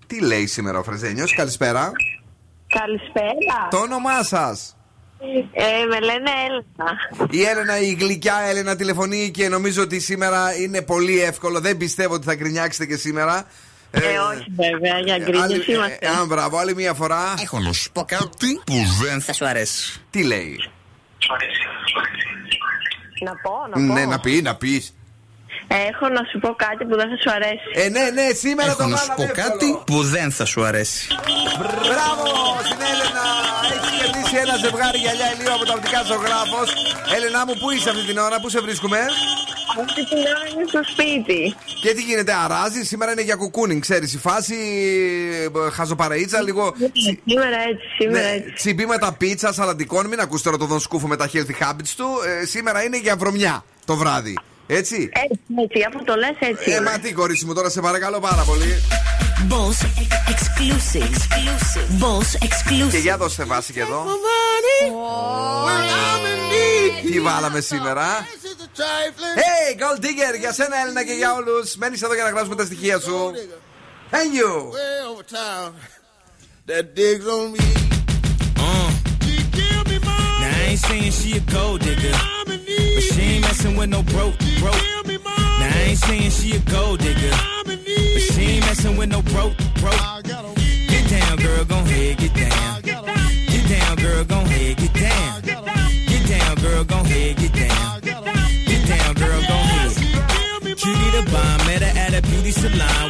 Τι λέει σήμερα ο Φρεζένιος, καλησπέρα. Καλησπέρα. Το όνομά σας. Ε, με λένε Έλενα. Η Έλενα, η γλυκιά Έλενα τηλεφωνεί και νομίζω ότι σήμερα είναι πολύ εύκολο. Δεν πιστεύω ότι θα γκρινιάξετε και σήμερα. Ε, όχι βέβαια, για άλλη- γκρίνιες είμαστε. ε, Α, μπράβο, άλλη μία φορά. Έχω να σου πω κάτι που δεν θα σου αρέσει. Τι λέει; Να πω, να πω. Ναι, να πει, να πεις. Έχω να σου πω κάτι που δεν θα σου αρέσει. Ε, ναι, ναι, σήμερα Έχω το να σου βάλαμε πω εύκολο. κάτι που δεν θα σου αρέσει. Μπράβο στην Έλενα! Έχει κερδίσει ένα ζευγάρι γυαλιά ηλίου από τα οπτικά ζωγράφος. Έλενα μου, πού είσαι αυτή την ώρα, πού σε βρίσκουμε; Αυτή την ώρα είναι στο σπίτι. Και τι γίνεται, αράζει, σήμερα είναι για κουκούνινγκ, ξέρεις η φάση. ε, Χαζοπαραίτσα, λίγο. Σήμερα έτσι, σήμερα Ναι, έτσι. τσιμπήματα πίτσα, σαλαντικών. Μην ακούς τώρα το Δον Σκούφο με τα healthy habits του. Ε, σήμερα είναι για βρωμιά το βράδυ. Έτσι; Έτσι, έτσι, αφού το λες έτσι. Ε, μα τι κορίτσι μου, τώρα σε παρακαλώ πάρα πολύ. Boss exclusive. Boss exclusive. Και για δώστε βάση και εδώ. Τι βάλαμε σήμερα. Hey, Gold Digger, για σένα Έλληνα και για όλους. Μένεις εδώ για να γράψουμε τα στοιχεία σου. Thank you. Way over town that digs on me. Ain't saying she a gold digger, but she ain't messing with no broke, broke. Now I ain't saying she a gold digger, but she ain't messing with no broke, broke. Get down, girl, gon' head, get down. Get down, girl, gon' head, get down. Get down, girl, gon' head, get down. Get down, girl, gon' head. Cutie the bomb, met her at a beauty salon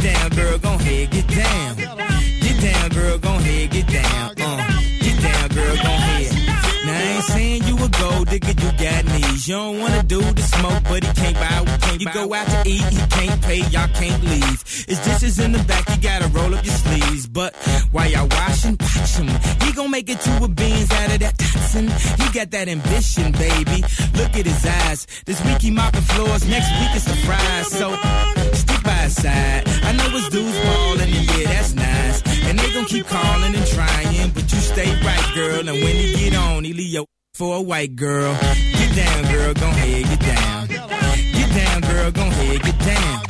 Get down, girl, gon' head, get down. Get down, girl, gon' head, get down, uh. Get down, girl, gon' head. Now I ain't saying you a gold digger, you got knees. You don't wanna do the smoke, but he can't buy, we can't You go out to eat, he can't pay, y'all can't leave. His dishes in the back, you gotta roll up your sleeves. But while y'all washing, watch him. He gon' make it two of beans out of that toxin. He got that ambition, baby. Look at his eyes. This week he mopping floors, next week it's a fries. So stick side. I know his dudes ballin', and yeah, that's nice. And they gon' keep calling and trying, but you stay right, girl. And when he get on, he leave your for a white girl. Get down, girl, gon' head, get down. Get down, girl, gon' head, get down.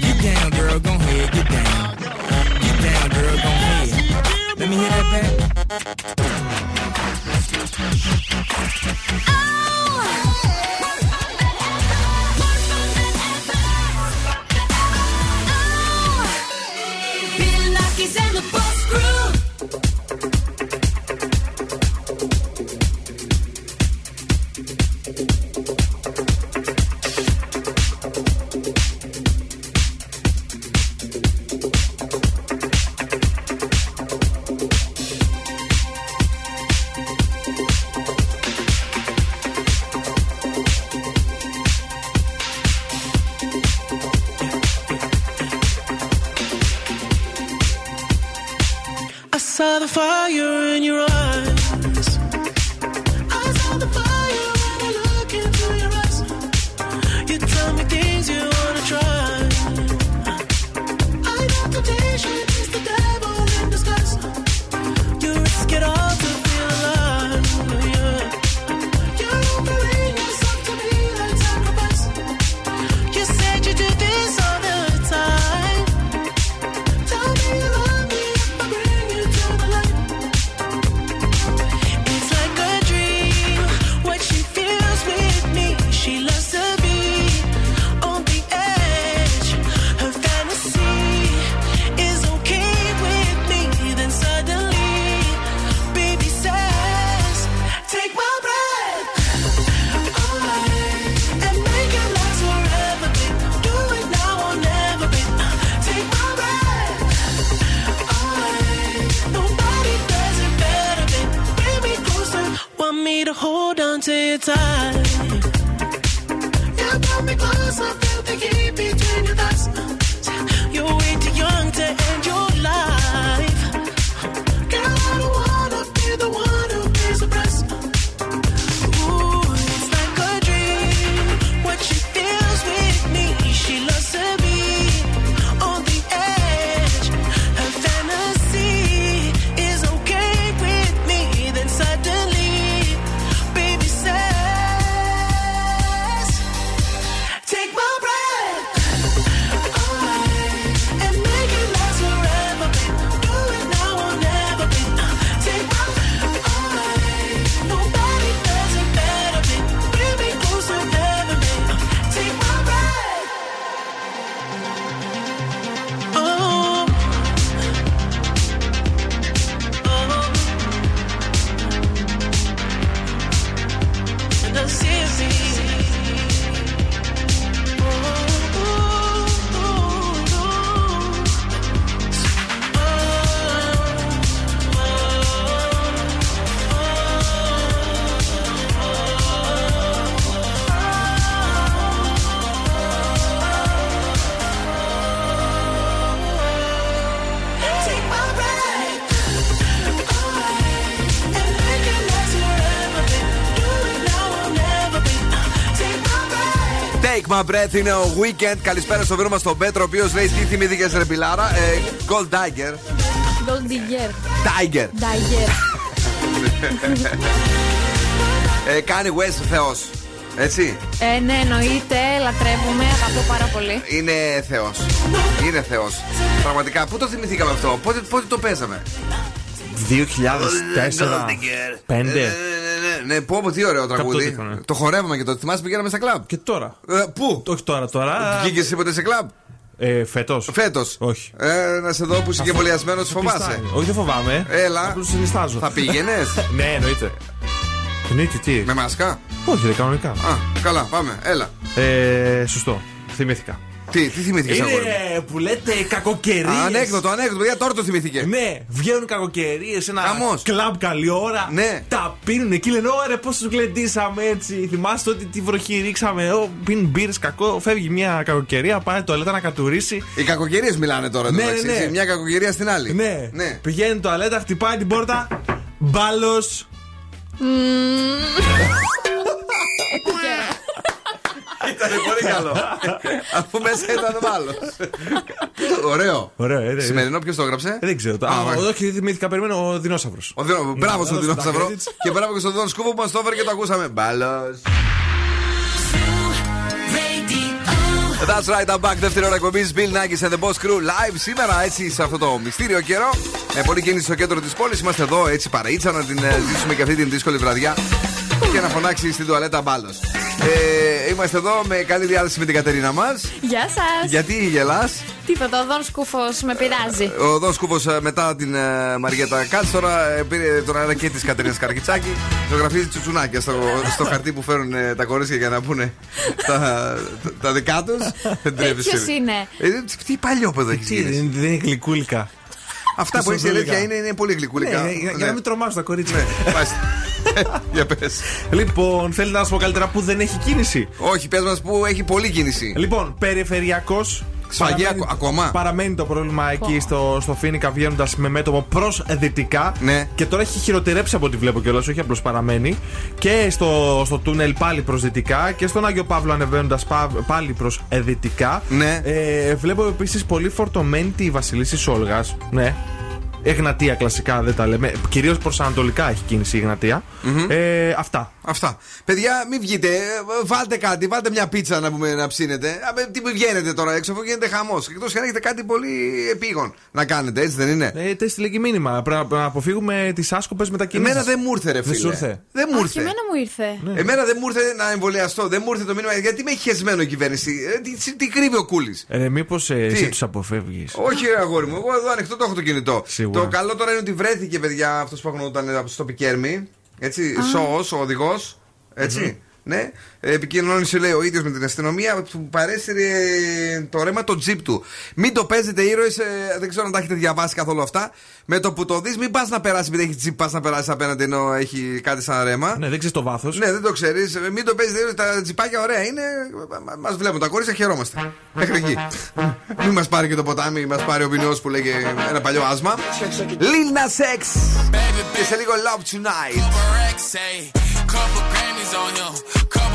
Get down, girl, gon' head, get down. Get down, girl, gon' head. Let me hear that back. Bill breath. Take my breath είναι ο weekend. Καλησπέρα στο φίλο μα τον Πέτρο, ο οποίος λέει τι θυμήθηκε ρε Πιλάρα; Ε, Gold Tiger. Gold Digger. Tiger. Tiger. ε, κάνει West Θεός. Έτσι. Ε, ναι, εννοείται. Λατρεύουμε. Αγαπώ πάρα πολύ. Είναι Θεός. Είναι Θεός. Πραγματικά, πού το θυμηθήκαμε αυτό, πότε, πότε το παίζαμε; 2004. Πέντε. Ναι, ναι, ναι, πω, πω, τι ωραίο τραγούδι. τέτοιο, ναι. Το χορεύαμε και το θυμάσαι πηγαίναμε στα κλαμπ. Και τώρα. Ε, πού; Όχι τώρα, τώρα. Βγήκε τίποτε σε κλαμπ; Ε, Φέτος. Φέτος. Όχι. Ε, να σε δω που είσαι και Αφού- πολιασμένο, φοβάσαι. Πιστάει. Όχι, δεν φοβάμαι. Έλα. Απλώς συνιστάζω. Θα πήγαινες; ναι, εννοείται. Εννοείται τι. Με μάσκα; Όχι, δεν κανονικά. Α, καλά, πάμε, έλα. Ε, σωστό. Θυμήθηκα. Τι, τι θυμήθηκε, αγόρι. μου; Είναι που λέτε κακοκαιρίες. Α, Ανέκδοτο, ανέκδοτο, παιδιά τώρα το θυμήθηκε. Ναι, βγαίνουν κακοκαιρίες σε ένα Χαμός. κλαμπ καλή ώρα. Ναι. Τα πίνουν εκεί, λένε Ωραία, πώς τους γλεντήσαμε έτσι. Θυμάστε ότι τη βροχή ρίξαμε. Ω, πίνουν μπύρες κακό. Φεύγει μια κακοκαιρία, πάει το να κατουρίσει. Οι κακοκαιρίες μιλάνε τώρα. Ναι, εντάξει, ναι, ναι. έτσι, Μια κακοκαιρία στην άλλη. Ναι. ναι. Πηγαίνει το αλέτα, χτυπάει την πόρτα. Μπάλος. Ήταν πολύ καλό. Αφού μέσα ήταν άλλος. Ωραίο. Ωραίο, ε, ναι, Σημερινό ποιος το έγραψε; Δεν ξέρω. Α, Α, ωραία. όχι, θυμήθηκα, περιμένω ο δεινόσαυρος. Ο Δίνο- Μπράβο στον Μπράβο, Δινόσαυρο. εντάξει. Και μπράβο και στον Δόν Σκούβο που μας το έφερε και το ακούσαμε. Μπάλο. That's right, I'm back. Δεύτερη ώρα εκπομπής Bill Nackis and the Boss Crew live σήμερα έτσι σε αυτό το μυστήριο καιρό. Με πολύ κίνηση στο κέντρο της πόλης. Είμαστε εδώ έτσι παραίτσα να την ε, ζήσουμε και αυτή την δύσκολη βραδιά και να φωνάξει στην τουαλέτα μπάλος. Ε, είμαστε εδώ με καλή διάθεση με την Κατερίνα μας. Γεια σας. Γιατί γελάς, Τίποτα, ο Δόνς Σκούφος με πειράζει. ο Δόνς Σκούβο μετά την ε, Μαριέτα Κάτς τώρα ε, πήρε τον αέρα και της Κατερίνας Καρκιτσάκη. Ζωγραφίζει τσουτσουνάκια στο, στο χαρτί που φέρουν ε, τα κορίτσια για να πούνε τα, τα, τα δικά τους. Δεν τρέπεσαι. Ποιος είναι; Ε, τι παλιό παιδό έχεις Τι, γίνει. δεν δεν είναι γλυκούλικα. Αυτά που έχεις η Σοβέλικα. αλήθεια είναι, είναι πολύ γλυκούλικα. Ναι, για, για να μην τρομάζουν τα κορίτσια. Ναι, μάλιστα. Για πες. Λοιπόν, θέλετε να σα πω καλύτερα που δεν έχει κίνηση; Όχι, πες μας που έχει πολλή κίνηση. Λοιπόν, περιφερειακός. Σφαγή ακο- ακόμα; Παραμένει το πρόβλημα εκεί στο, στο Φίνικα βγαίνοντας με μέτωπο προς δυτικά. Ναι. Και τώρα έχει χειροτερέψει από ό,τι βλέπω κιόλας, όχι απλώς παραμένει. Και στο, στο τούνελ πάλι προς δυτικά. Και στον Άγιο Παύλο ανεβαίνοντας πάλι προς δυτικά. Ναι. Ε, βλέπω επίσης πολύ φορτωμένη τη Βασιλίση Όλγα. Ναι. Εγνατία κλασικά δεν τα λέμε. Κυρίως προς ανατολικά έχει κίνηση η εγνατια Ε, αυτά. Αυτά. Παιδιά, μην βγείτε. ε, Βάλτε κάτι, βάλτε μια πίτσα να, πούμε, να ψήνετε. Α, με- Τι βγαίνετε τώρα έξω, αφού γίνεται χαμός. Εκτός και αν έχετε κάτι πολύ επίγον να κάνετε, έτσι δεν είναι; Ε, τε στείλε και μήνυμα. Πρέπει να αποφύγουμε τις άσκοπες μετακινήσει. Εμένα δεν μου ήρθε, ρε Δεν φίλε. σου ήρθε. Δεν μου Όχι, ήρθε. εμένα μου ήρθε. Εμένα δεν μου ήρθε να εμβολιαστώ. Δεν μου ήρθε το μήνυμα. Γιατί με έχει χεσμένο η κυβέρνηση. Ε, τι, τι, τι κρύβει ο Κούλης. Ε, Μήπως ε, εσύ τους αποφεύγεις; Όχι, ρε αγόρι μου. Εγώ εδώ ανοιχτό το έχω το κινητό. Σίγουρα. Το καλό τώρα είναι ότι βρέθηκε, παιδιά, αυτός που αγνόταν στο Πικέρμι. Έτσι, σώος, ο οδηγός. Έτσι. Ναι, Ε, επικοινώνησε λέει ο ίδιος με την αστυνομία που παρέσυρε το ρέμα το τζιπ του. Μην το παίζετε ήρωες, δεν ξέρω αν τα έχετε διαβάσει καθόλου αυτά. Με το που το δεις, μην πας να περάσεις επειδή έχει τζιπ, πας να περάσεις απέναντι ενώ έχει κάτι σαν ρέμα. Ναι, δεν ξέρεις το βάθος. Ναι, δεν το ξέρεις. Μην το παίζετε ήρωε, τα τζιπάκια ωραία είναι. Μα βλέπουν τα κορίτσια, χαιρόμαστε. Μέχρι εκεί. Μην μας πάρει και το ποτάμι, μας πάρει ο ποινιό που λέγε ένα παλιό άσμα. Lil Nas X. Και σε λίγο Love Tonight. Couple Grammys on couple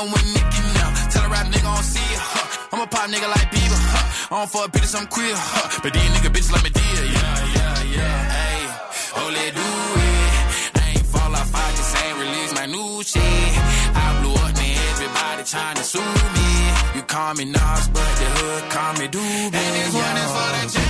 Need me like one with Nicky now. Tell a rap nigga I don't see it, huh? I'm a pop nigga like Bieber, huh? I don't fuck bitches, I'm queer, huh? But these nigga bitches like me dear, yeah, yeah, yeah. Hey, oh, let do it. I ain't fall off, I just ain't release my new shit. I blew up, man, everybody trying to sue me. You call me Nas, but the hood call me Doobie. And this one is for the champion.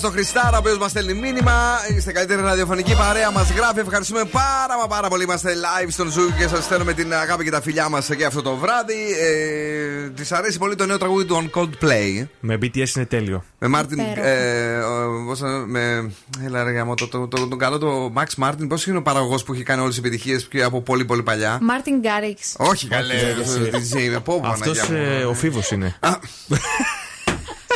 Καλησπέρα στον Χριστάρα, ο οποίος μας στέλνει μήνυμα. Είστε καλύτερη ραδιοφωνική παρέα, μας γράφει. Ευχαριστούμε πάρα μα πάρα πολύ. Είμαστε live στον Zoo και σας στέλνουμε την αγάπη και τα φιλιά μας και αυτό το βράδυ. Ε, Της αρέσει πολύ το νέο τραγούδι των Coldplay. Με BTS είναι τέλειο. Με Μάρτιν. Υπέροχο. Ε, ο- πώς θα- με. Έλα, ρε, γαμώ το, το, το, τον καλό το Max Μάρτιν. Πώς είναι ο παραγωγός που έχει κάνει όλες τις επιτυχίες και από πολύ πολύ παλιά; Μάρτιν Γκάριξ. Όχι, καλέ. Αυτός DJ, με πω, Αυτός Παναγιά μου. ο Φοίβος είναι.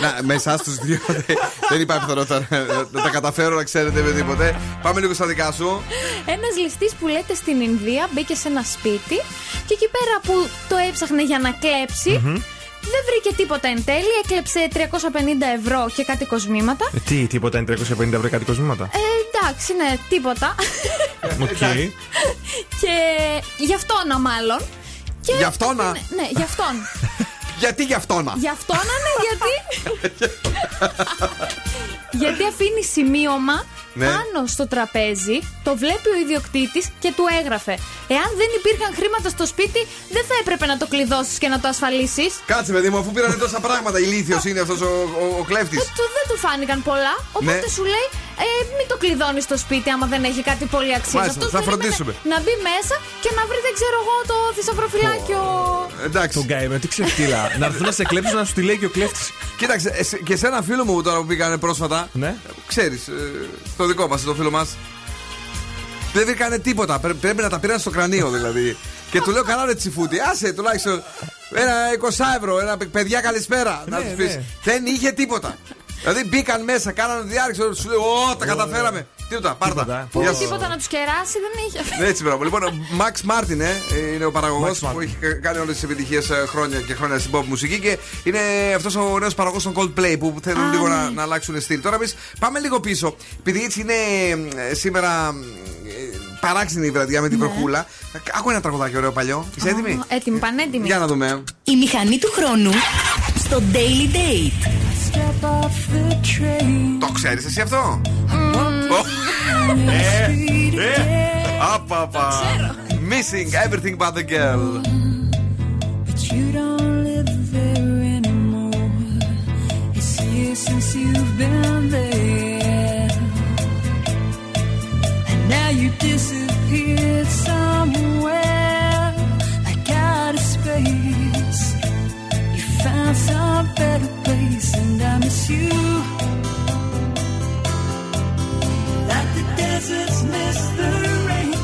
να, με εσάς τους δύο δεν- δεν υπάρχει πιθανότητα να- να τα καταφέρω να ξέρετε με τίποτε. Πάμε λίγο στα δικά σου. Ένας ληστής που λέτε στην Ινδία μπήκε σε ένα σπίτι και εκεί πέρα που το έψαχνε για να κλέψει. Δεν βρήκε τίποτα εν τέλει, έκλεψε 350 ευρώ και κάτι κοσμήματα. Ε, Τι, τίποτα είναι 350 ευρώ κάτι κοσμήματα; Ε, εντάξει, ναι, τίποτα. Οκ. και γι' αυτόνα μάλλον. Και Γι' αυτόνα; Ναι, ναι, γι' αυτόν. Γιατί γι' αυτό να. Γι' αυτό να είναι γιατί; γιατί αφήνει σημείωμα Ναι. πάνω στο τραπέζι, το βλέπει ο ιδιοκτήτης και του έγραφε. Εάν δεν υπήρχαν χρήματα στο σπίτι, δεν θα έπρεπε να το κλειδώσεις και να το ασφαλίσεις. Κάτσε, παιδί μου, αφού πήραν τόσα πράγματα. Ηλίθιος είναι αυτός ο, ο, ο κλέφτης. Ε, του, δεν του φάνηκαν πολλά, οπότε Ναι. σου λέει ε, μην το κλειδώνεις στο σπίτι άμα δεν έχει κάτι πολύ αξία. Μάλιστα, Αυτός θα περίμενε φροντίσουμε. Να μπει μέσα και να βρει, δεν ξέρω εγώ, το θησαυροφυλάκιο. Εντάξει. Τον καημένο, τι ξεφτύλα. να έρθουν να σε κλέψουν να σου τη λέει και ο κλέφτης. Κοίταξε, εσ- και σε ένα φίλο μου τώρα που πήγανε πρόσφατα. Ναι. Ξέρεις, το δικό μας, το φίλο μας. Δεν βρήκανε τίποτα. Πρέ- πρέπει να τα πήραν στο κρανίο δηλαδή. και του λέω καλά ρε τσιφούτη, άσε τουλάχιστον ένα 20 ευρώ, ένα παι- παιδιά καλησπέρα. να Ναι, τους πεις. ναι. Δεν είχε τίποτα. δηλαδή μπήκαν μέσα, κάνανε διάρκεια, σου λέω, Ω, τα καταφέραμε. Τίποτα, πάρτα. Που Γεια σου. τίποτα να τους κεράσει δεν είχε. Ναι, Έτσι, μπράβο. Λοιπόν, ο Max Martin ε, είναι ο παραγωγός Max Martin. που έχει κα- κάνει όλες τις επιτυχίες χρόνια και χρόνια στην pop μουσική και είναι αυτός ο νέος παραγωγός των Coldplay που θέλουν Α, λίγο ναι. να, να αλλάξουν στυλ. Τώρα εμείς πάμε λίγο πίσω. Επειδή έτσι είναι ε, σήμερα ε, παράξενη η βραδιά με την Ναι. βροχούλα. Άκου ένα τραγουδάκι ωραίο παλιό. Είσαι έτοιμη; Α, Έτοιμη, πανέτοιμη. Για να δούμε. Η μηχανή του χρόνου στο Daily Date. Step off the train. Το ξέρεις εσύ αυτό; Απαπα. Missing everything but the girl. But you don't live there anymore. It's years since you've been there. And now you disappeared somewhere. Like out of space. You found some better place, and I miss you. Deserts miss the rain.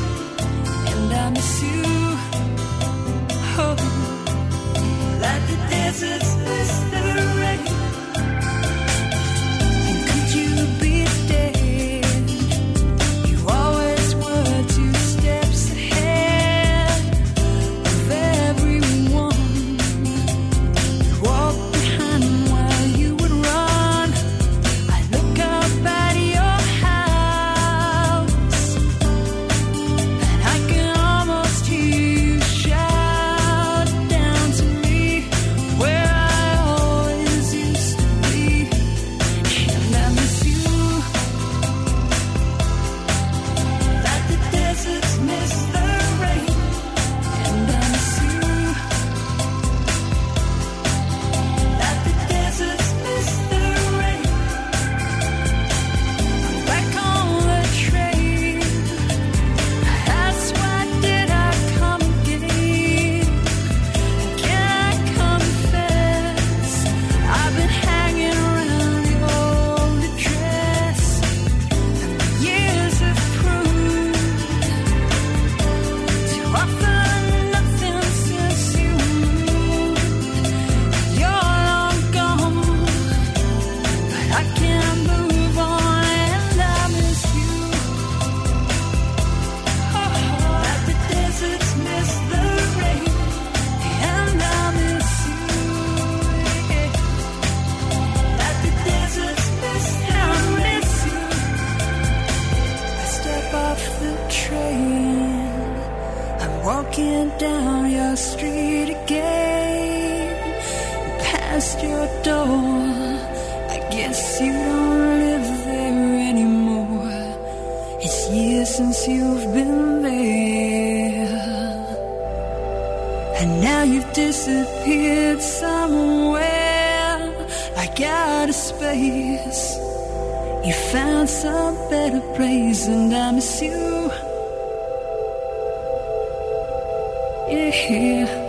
And I miss you. Oh, like the deserts miss the And now you've disappeared somewhere like out of space. You found some better place, and I miss you. Yeah.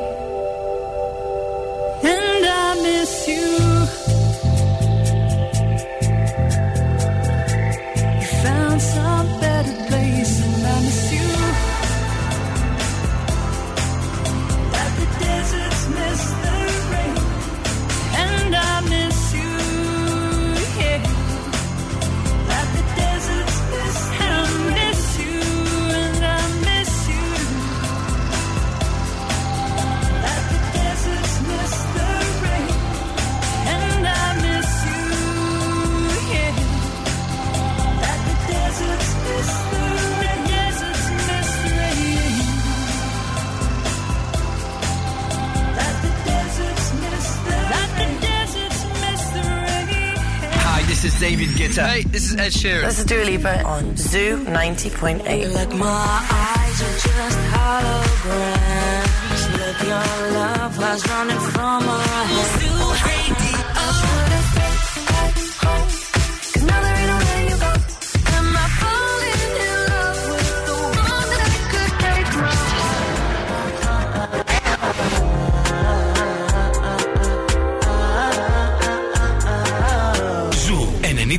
Ed Sheeran. This is Dua Lipa on Zoo 90.8. Like my eyes are just holograms. Look, your love was running from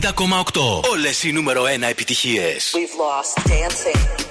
90,8. Όλες οι νούμερο 1 επιτυχίες. We've lost dancing.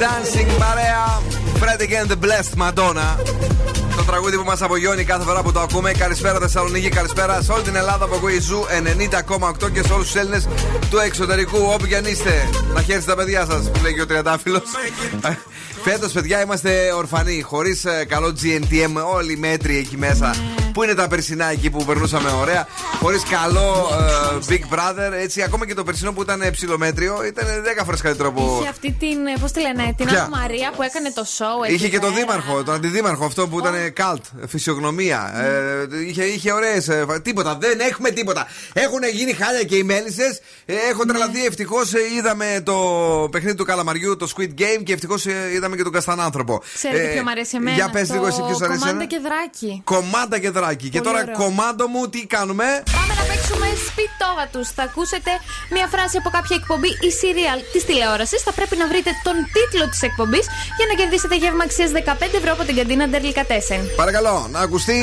Dancing, παρέα. Fred again the blessed Madonna. Το τραγούδι που μας απογειώνει κάθε φορά που το ακούμε. Καλησπέρα Θεσσαλονίκη, καλησπέρα σε όλη την Ελλάδα που ακούει η Zoo 90,8 και σε όλους τους Έλληνες του εξωτερικού, όπου και αν είστε. Να χαίρεστε τα παιδιά σας, που λέει και ο Τριαντάφυλλος. Φέτος, παιδιά, είμαστε ορφανοί. Χωρίς καλό GNTM, όλοι οι μέτριοι εκεί μέσα. Πού είναι τα περσινά εκεί που περνούσαμε ωραία. Χωρίς καλό ε, Big Brother. Έτσι, ακόμα και το περσινό που ήταν ψιλομέτριο ήταν 10 φορές καλύτερο από. Είχε αυτή την. Πώς τη λένε, την Ποια; Άννα Μαρία που έκανε το show. εκεί Είχε και τον πέρα. δήμαρχο, τον αντιδήμαρχο αυτό που ήταν καλτ, φυσιογνωμία. Ε, είχε είχε ωραίες. τίποτα, δεν έχουμε τίποτα. Έχουν γίνει χάλια και οι μέλισσες. Ε, έχω τρελαθεί. Ευτυχώς είδαμε το παιχνίδι του καλαμαριού, το Squid Game και ευτυχώς είδαμε και τον Καστανάνθρωπο. Ξέρετε ποιο μου αρέσει εμένα. Για πες λίγο εσύ ποιος αρέσει. Κομμάντα εσένα; και δράκι. Κομμάτα και θεατράκι. Και Πολύ τώρα ωραίο. κομμάντο μου, τι κάνουμε; Πάμε να παίξουμε σπιτόγα τους. Θα ακούσετε μια φράση από κάποια εκπομπή ή serial της τηλεόρασης. Θα πρέπει να βρείτε τον τίτλο της εκπομπής για να κερδίσετε γεύμα αξίας 15 ευρώ από την καντίνα Ντερλικατέσεν. Παρακαλώ, να ακουστεί.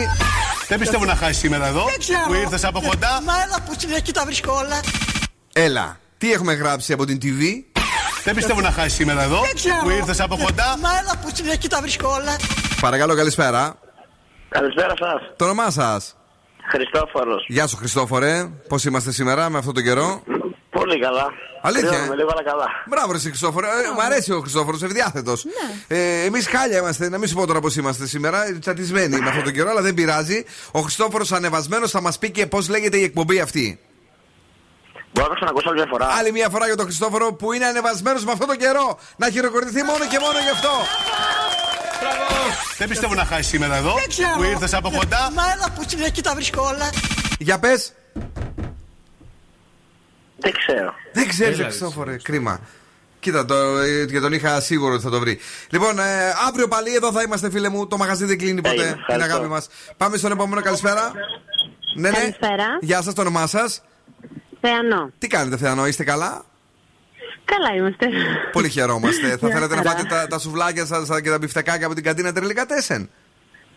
Δεν πιστεύω να χάσει σήμερα εδώ Δεν ξέρω. που ήρθες από κοντά; Μα έλα που στην εκεί τα βρίσκω όλα. Έλα, τι έχουμε γράψει από την TV. Δεν πιστεύω να χάσει σήμερα εδώ Δεν ξέρω. που ήρθες από κοντά; Μα έλα που στην εκεί τα βρίσκω όλα. Παρακαλώ, καλησπέρα. Καλησπέρα σας. Το όνομά σας. Χριστόφορος. Γεια σου, Χριστόφορε. Πώς είμαστε σήμερα με αυτόν τον καιρό; Πολύ καλά. Αλήθεια, Κρυώνομαι ε; λίγο, αλλά καλά. Μπράβο, ρε Χριστόφορο. Ε, μου αρέσει ο Χριστόφορος, ευδιάθετος. Ναι. Ε, Εμείς χάλια είμαστε, να μην σου πω τώρα πώς είμαστε σήμερα. Τσατισμένοι με αυτόν τον καιρό, αλλά δεν πειράζει. Ο Χριστόφορος ανεβασμένος θα μας πει και πώς λέγεται η εκπομπή αυτή. Μπορώ να το ξανακούσω άλλη μια φορά. Άλλη μια φορά για τον Χριστόφορο που είναι ανεβασμένος με αυτόν τον καιρό. Να χειροκροτηθεί μόνο και μόνο γι' αυτό. Δεν πιστεύω να χάσεις σήμερα εδώ Δεν ξέρω. που ήρθες από κοντά. Μα έλα που στην εκεί τα βρίσκω όλα. Για πες. Δεν ξέρω. Δεν ξέρεις, Έλα, Χριστόφορε. Κρίμα. Κοίτα, το, ε, και τον είχα σίγουρο ότι θα το βρει. Λοιπόν, ε, αύριο πάλι εδώ θα είμαστε, φίλε μου. Το μαγαζί δεν κλείνει ποτέ. Έγινε, Την ευχαριστώ. αγάπη μας. Πάμε στον επόμενο, καλησπέρα. Ναι, ναι. Καλησπέρα. Γεια σας, το όνομά σας. Θεανό. Τι κάνετε, Θεανό, είστε καλά; Καλά είμαστε. Πολύ χαιρόμαστε. θα Μια θέλατε να χαρά. φάτε τα, τα σουβλάκια σας και τα μπιφτεκάκια από την καντίνα Τερλικατέσεν.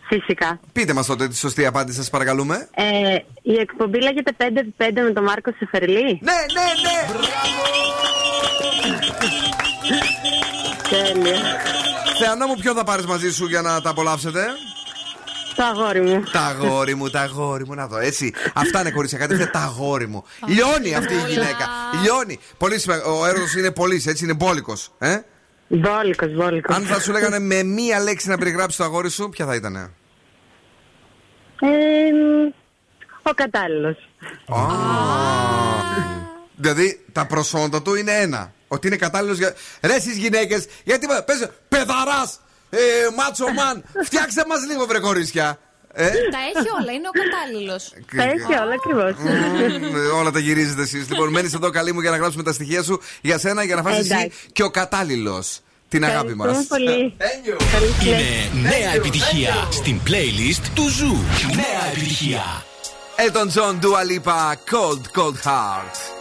Φυσικά. Πείτε μας τότε τη σωστή απάντηση, σας παρακαλούμε. Ε, η εκπομπή λέγεται 5x5 με τον Μάρκο Σεφερλή. Ναι, ναι, ναι! Τέλεια. Θεανώ μου, ποιο θα πάρεις μαζί σου για να τα απολαύσετε; Το αγόρι μου. Τα αγόρι μου, τα αγόρι μου, να δω έτσι. Αυτά είναι κορίτσια, κάτι τέτοια, τα αγόρι μου. Λιώνει αυτή η γυναίκα. Λιώνει. Πολύ σημαντικό. Ο έρωτος είναι πολύ, έτσι, είναι μπόλικος. Ε; Μπόλικος, μπόλικος. Αν θα σου λέγανε με μία λέξη να περιγράψεις το αγόρι σου, ποια θα ήταν; Ε, ο κατάλληλος. Δηλαδή τα προσόντα του είναι ένα. Ότι είναι κατάλληλος για. Ρε εσείς γυναίκες, γιατί πες πεδαράς, ε, μάτσο μαν, φτιάξτε μας λίγο βρε κορίτσια. Ε, Τα έχει όλα, είναι ο κατάλληλος. Τα έχει όλα ακριβώς. μ, όλα τα γυρίζετε εσείς. Λοιπόν, μένεις εδώ καλή μου για να γράψουμε τα στοιχεία σου για σένα για να φας εσύ Εντάξει. και ο κατάλληλος. Την αγάπη μας. Ευχαριστούμε πολύ. Είναι νέα επιτυχία στην playlist του Zoo. Νέα επιτυχία. Elton John, Dua Lipa, Cold, Cold Heart.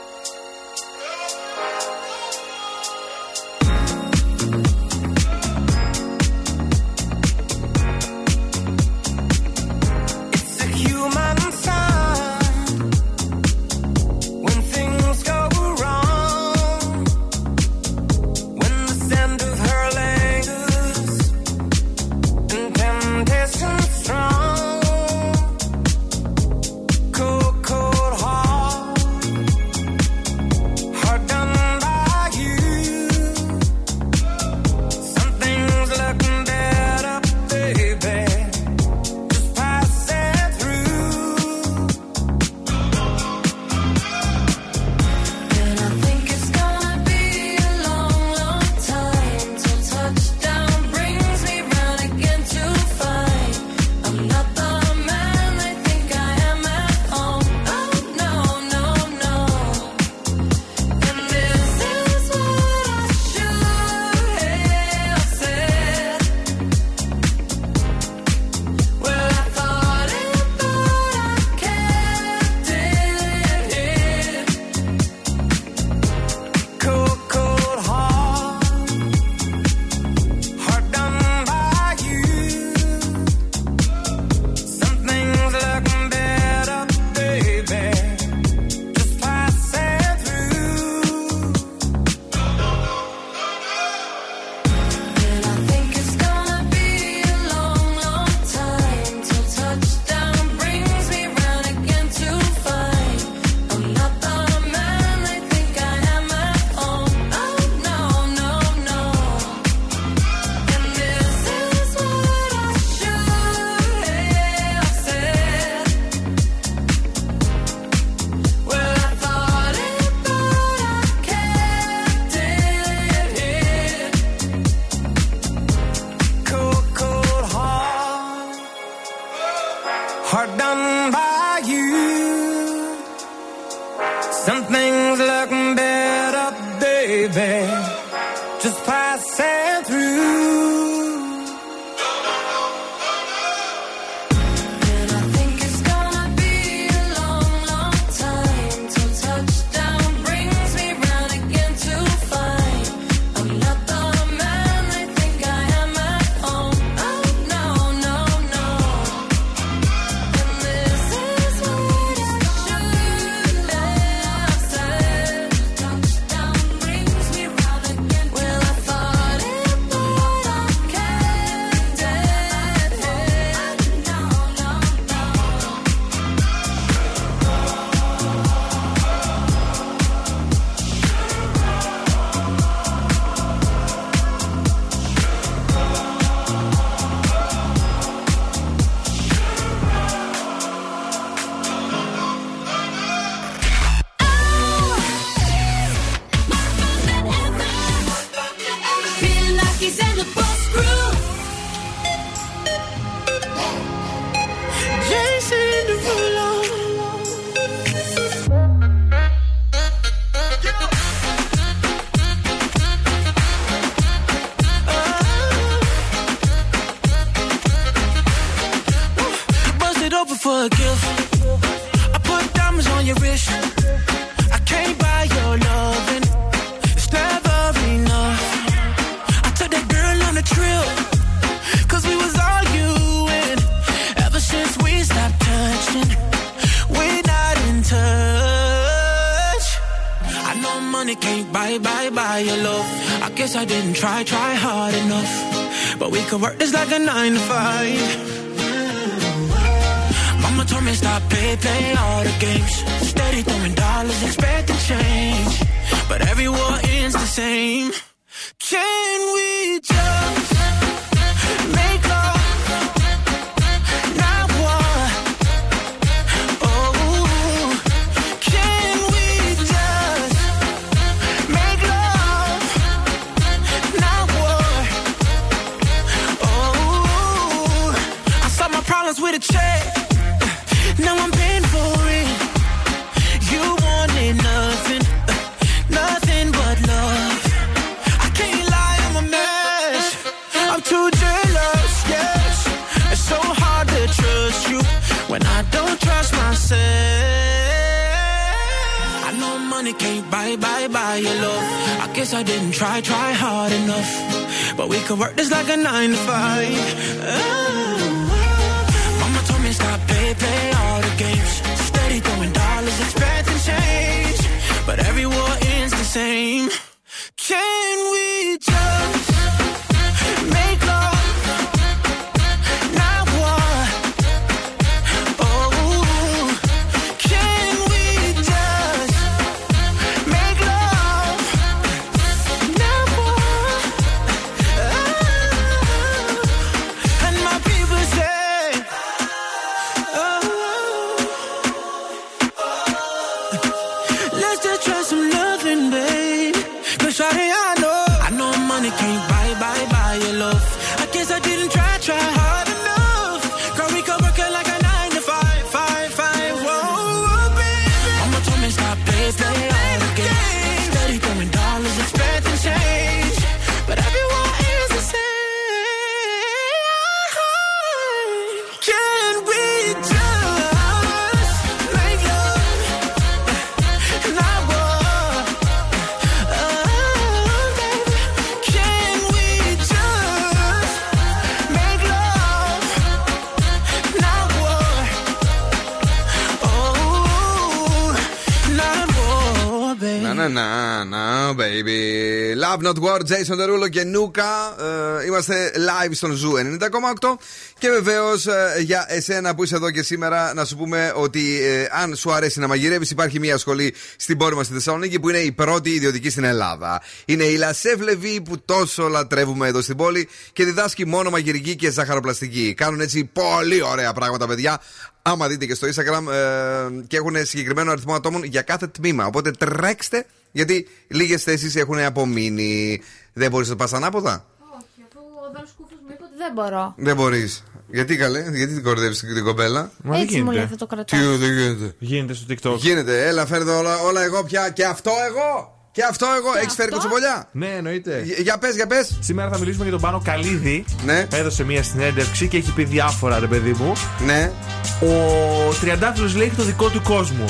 Not War, Jason Derulo και Nuka. Ε, είμαστε live στον Zoo 90,8. Και βεβαίως για εσένα που είσαι εδώ και σήμερα, να σου πούμε ότι ε, αν σου αρέσει να μαγειρεύεις, υπάρχει μια σχολή στην πόλη μας στη Θεσσαλονίκη που είναι η πρώτη ιδιωτική στην Ελλάδα. Είναι η La Chef Levi που τόσο λατρεύουμε εδώ στην πόλη και διδάσκει μόνο μαγειρική και ζαχαροπλαστική. Κάνουν έτσι πολύ ωραία πράγματα, παιδιά. Άμα δείτε και στο Instagram ε, και έχουν συγκεκριμένο αριθμό ατόμων για κάθε τμήμα. Οπότε τρέξτε, γιατί λίγες θέσεις έχουν απομείνει. Δεν μπορείς να πας ανάποδα. Όχι, αφού ο Δόν Σκούφος μου είπε ότι δεν μπορώ. Δεν μπορείς. Γιατί καλέ, γιατί την κορδεύεις την κοπέλα; Μα δεν Έτσι μου λέει, γίνεται. θα το Τι κρατάω. δεν γίνεται. Γίνεται στο TikTok. Γίνεται, έλα φέρτε όλα, όλα εγώ πια. Και αυτό εγώ. Και αυτό εγώ. Έχεις φέρει κουτσομπολιά. Ναι, εννοείται. Για- Για πες, για πες. Σήμερα θα μιλήσουμε για τον Πάνο Καλίδη. Ναι. Έδωσε μία συνέντευξη και έχει πει διάφορα, ρε παιδί μου. Ναι. Ο Τριαντάφυλλος λέει έχει το δικό του κόσμο.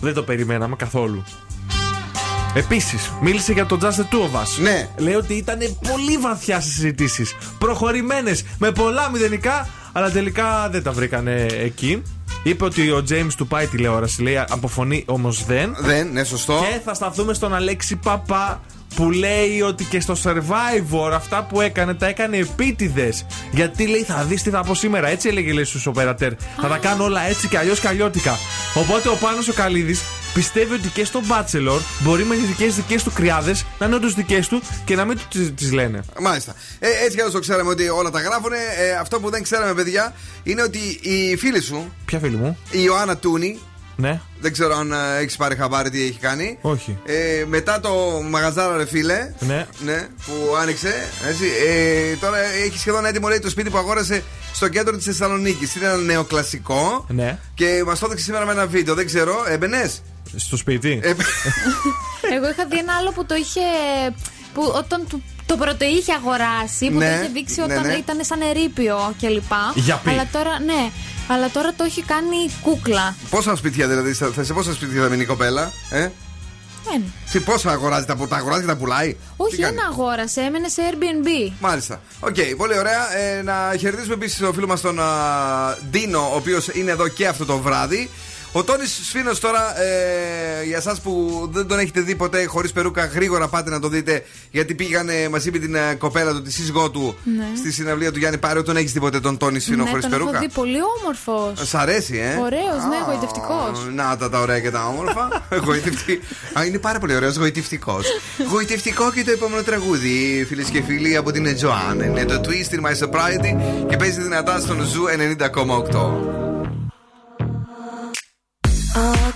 Δεν το περιμέναμε καθόλου. Επίσης, μίλησε για το Just the Two of Us. Ναι. Λέει ότι ήταν πολύ βαθιά στι συζητήσεις. Προχωρημένες, με πολλά μηδενικά, αλλά τελικά δεν τα βρήκανε εκεί. Είπε ότι ο James του πάει τηλεόραση, λέει από φωνή όμως δεν. Δεν, ναι, σωστό. Και θα σταθούμε στον Αλέξη Παπά που λέει ότι και στο Survivor αυτά που έκανε τα έκανε επίτηδες. Γιατί λέει θα δεις τι θα πω σήμερα. Έτσι έλεγε λέει στους οπερατέρ. Θα τα κάνω όλα έτσι και αλλιώς καλλιώτικα. Οπότε ο Πάνος ο Καλίδη πιστεύει ότι και στο Bachelor μπορεί με τις δικέ δικές του κρυάδες να είναι όντως δικές του και να μην τους τι λένε. Μάλιστα. Ε, έτσι κι αλλιώ το ξέραμε ότι όλα τα γράφουν. Ε, αυτό που δεν ξέραμε, παιδιά, είναι ότι η φίλη σου, Ποια φίλη μου, η Ιωάννα Τούνη, ναι, δεν ξέρω αν έχεις πάρει χαμπάρι τι έχει κάνει. όχι. Ε, μετά το μαγαζάρα, ρε φίλε, Ναι. ναι, που άνοιξε, έτσι, ε, τώρα έχει σχεδόν έτοιμο λέει, το σπίτι που αγόρασε στο κέντρο της Θεσσαλονίκης. Είναι ένα νεοκλασικό Ναι. και μας το έδειξε σήμερα με ένα βίντεο. Δεν ξέρω, έμπαινες; Στο σπίτι. Ε, Εγώ είχα δει ένα άλλο που το είχε. Που όταν του, το πρώτο είχε αγοράσει, που Ναι, το είχε δείξει ναι, όταν ναι. ήταν σαν ερείπιο κλπ. Για πει. Αλλά τώρα, ναι, αλλά τώρα το έχει κάνει κούκλα. πόσα σπίτια δηλαδή, θα- θα- σε πόσα σπίτια θα μείνει η κοπέλα, ε; Δεν. Τι, πόσα αγοράζει, τα, τα αγοράζει και τα πουλάει; Όχι, Τι κάνει; ένα αγόρασε, έμενε σε Airbnb. Μάλιστα. Οκ, πολύ ωραία. Ε, να χαιρετήσουμε επίσης τον φίλο μας τον α, Ντίνο, ο οποίος είναι εδώ και αυτό το βράδυ. Ο Τόνις Σφήνο τώρα, ε, για εσάς που δεν τον έχετε δει ποτέ χωρίς περούκα, γρήγορα πάτε να το δείτε. Γιατί πήγανε μαζί με την ε, κοπέλα του, τη σύζυγό του, Ναι. στη συναυλία του Γιάννη Πάριο. Τον έχεις δει ποτέ τον Τόνι Σφήνο ναι, χωρίς τον περούκα; έχω δει πολύ όμορφος. Σ' αρέσει, ε; Ωραίος, ναι, γοητευτικό. Να τα τα ωραία και τα όμορφα. Γοητευτή- Α, είναι πάρα πολύ ωραίος, γοητευτικό. Γοητευτικό και το επόμενο τραγούδι, φίλες και φίλοι, από την Τζοάν. Είναι το Twist in My Sobriety και παίζει δυνατά στον Ζου 90,8.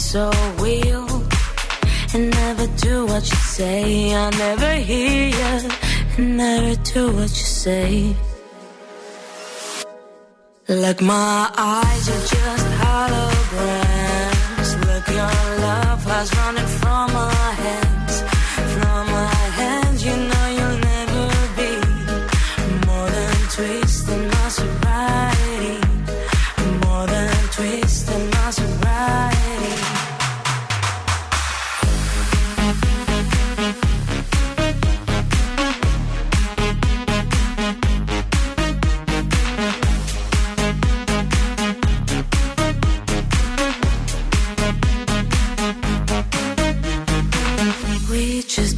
so real and never do what you say. I never hear you and never do what you say. Like my eyes are just holograms. Look, your love has running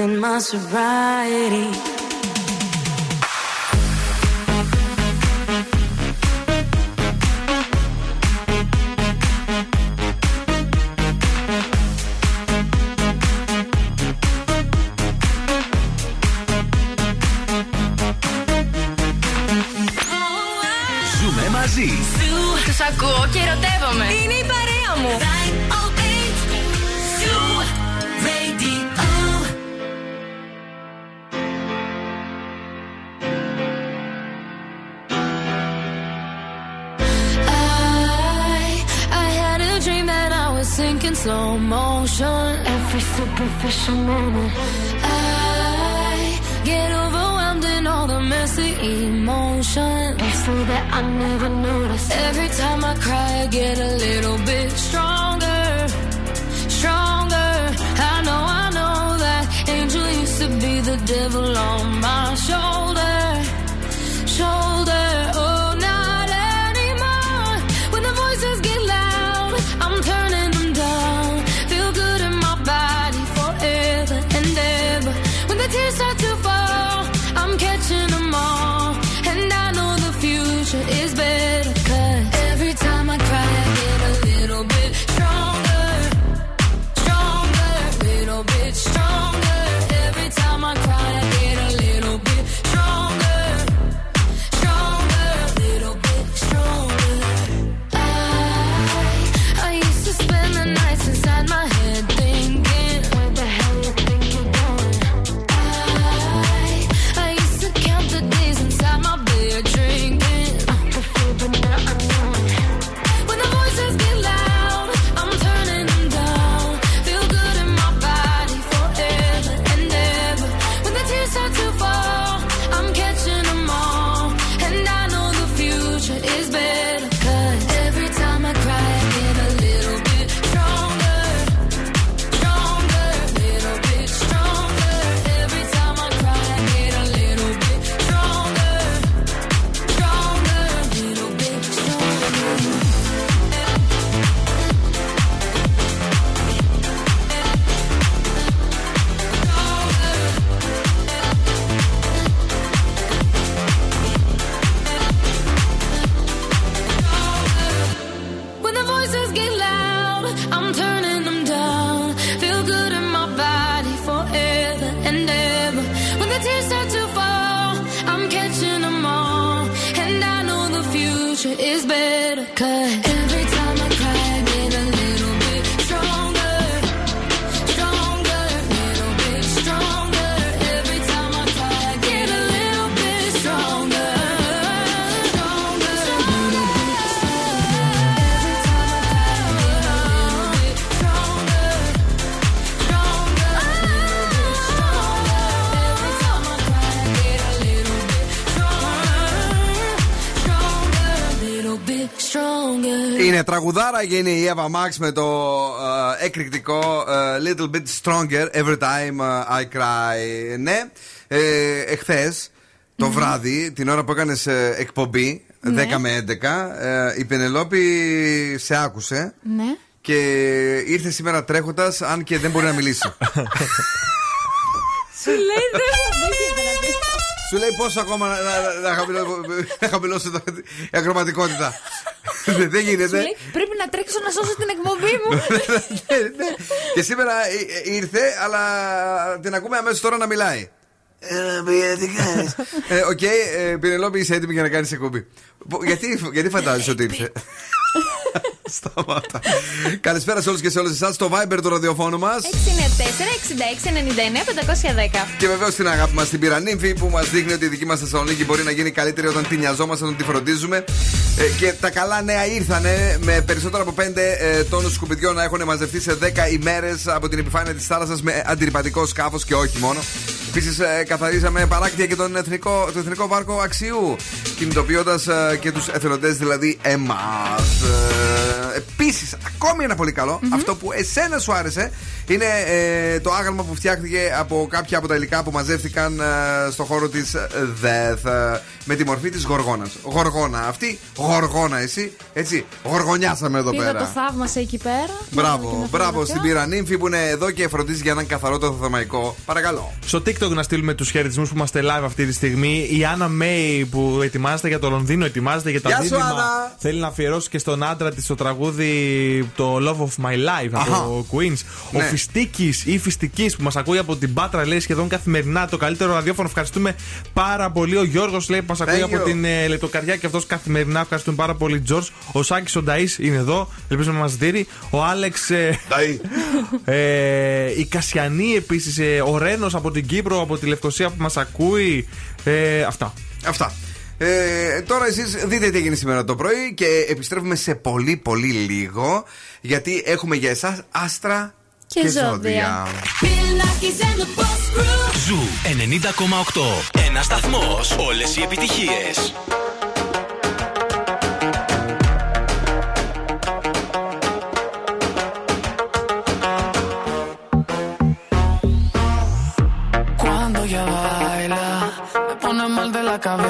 twisting my sobriety. Ζούμε μαζί. Τους ακούω και ερωτεύομαι. Είναι η παρέα μου. That I was sinking slow motion. Every superficial moment. I get overwhelmed in all the messy emotions. So that I never notice. Every time I cry, I get a little bit stronger. Stronger. I know, I know that angel used to be the devil on my shoulder. Shoulder. Τραγουδάρα και είναι η Eva Max με το ε, εκρηκτικό ε, Little Bit Stronger Every Time ε, I Cry. Ναι, ε, εχθες το βράδυ, την ώρα που έκανες εκπομπή, 10 Ναι. με 11, ε, η Πενελόπη σε άκουσε Ναι. και ήρθε σήμερα τρέχοντας, αν και δεν μπορεί να μιλήσει. Σου λέει δεν δεν γίνεται να πει. Σου λέει πώς ακόμα να, να, να, χαμηλώ- να χαμηλώσω το- η ακροματικότητα. Δεν δεν Σου γίνεται. λέει πρέπει να τρέξω να σώσω την εκπομπή μου. Ναι, Και σήμερα ε, ε, ήρθε, αλλά την ακούμε αμέσως τώρα να μιλάει. Έλα, παιδιά, τι κάνεις; Ε, Οκ, ε, Πηνελόπη, είσαι έτοιμη για να κάνεις εκπομπή. Πο- Γιατί, γιατί φαντάζεσαι ότι ήρθε; Σταμάτα. Καλησπέρα σε όλους και σε όλες εσάς. Στο Viber του ραδιοφώνου μας. 694-6699-510. Και βεβαίως την αγάπη μας στην πυρανύμφη που μας δείχνει ότι η δική μας Θεσσαλονίκη μπορεί να γίνει καλύτερη όταν τη νοιαζόμαστε, όταν τη φροντίζουμε. Ε, και τα καλά νέα ήρθανε με περισσότερα από 5 ε, τόνους σκουπιδιών να έχουν μαζευτεί σε 10 ημέρες από την επιφάνεια της θάλασσας με αντιρρυπατικό σκάφος και όχι μόνο. Επίσης, ε, καθαρίζαμε παράκτια και τον εθνικό, το εθνικό βάρκο Αξιού, κινητοποιώντας ε, και τους εθελοντές, δηλαδή εμάς. Ε, Επίσης, ακόμη ένα πολύ καλό, αυτό που εσένα σου άρεσε, είναι ε, το άγαλμα που φτιάχτηκε από κάποια από τα υλικά που μαζεύτηκαν ε, στο χώρο της ΔΕΘ ε, με τη μορφή της Γοργόνας. Γοργόνα αυτή, Γοργόνα εσύ, έτσι. Γοργονιάσαμε εδώ Πήγα το πέρα. θαύμασα εκεί πέρα. Να δω και Μπράβο, να μπράβο φωτογραφία. στην πυρανύμφη που είναι εδώ και φροντίζει για έναν καθαρό το θεμαϊκό. Παρακαλώ. Στο TikTok να στείλουμε τους χαιρετισμούς που είμαστε live αυτή τη στιγμή. Η Άννα Μέη που ετοιμάζεται για το Λονδίνο, ετοιμάζεται για τα Γεια σου, δίδυμα. Άννα. Θέλει να αφιερώσει και στον άντρα της το τραγούδι το Love of My Life Αχα. από Queens. Ο Ναι. Φιστίκης ή Φιστικής που μας ακούει από την Πάτρα λέει σχεδόν καθημερινά το καλύτερο ραδιόφωνο. Ευχαριστούμε πάρα πολύ. Ο Γιώργος λέει που μας ακούει Thank από you. την ε, Λεπτοκαριά και αυτός καθημερινά. Ευχαριστούμε πάρα πολύ, Τζορτ. Ο Σάκης ο Νταή είναι εδώ. Ελπίζω να μας δει. Ο Άλεξ. ε, ε, η Κασιανή επίσης. Ε, ο Ρένος από την Κύπρο, από τη Λευκοσία που μας ακούει. Ε, αυτά. Αυτά. Ε, τώρα εσείς δείτε τι έγινε σήμερα το πρωί και επιστρέφουμε σε πολύ πολύ λίγο γιατί έχουμε για εσάς άστρα Και ζώδια. Zoo 90,8. Ένα σταθμός. Όλες οι επιτυχίες. Cuando ella baila, me pone mal de la cabeza.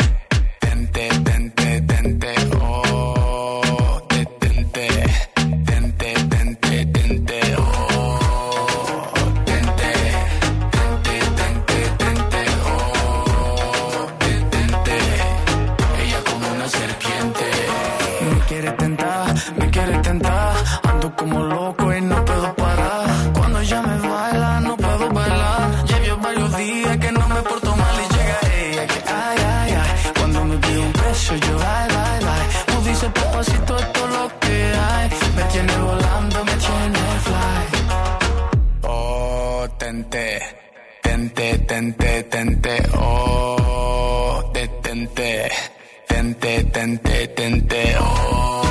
tente, tente, tente, oh, detente, tente, tente, tente, oh,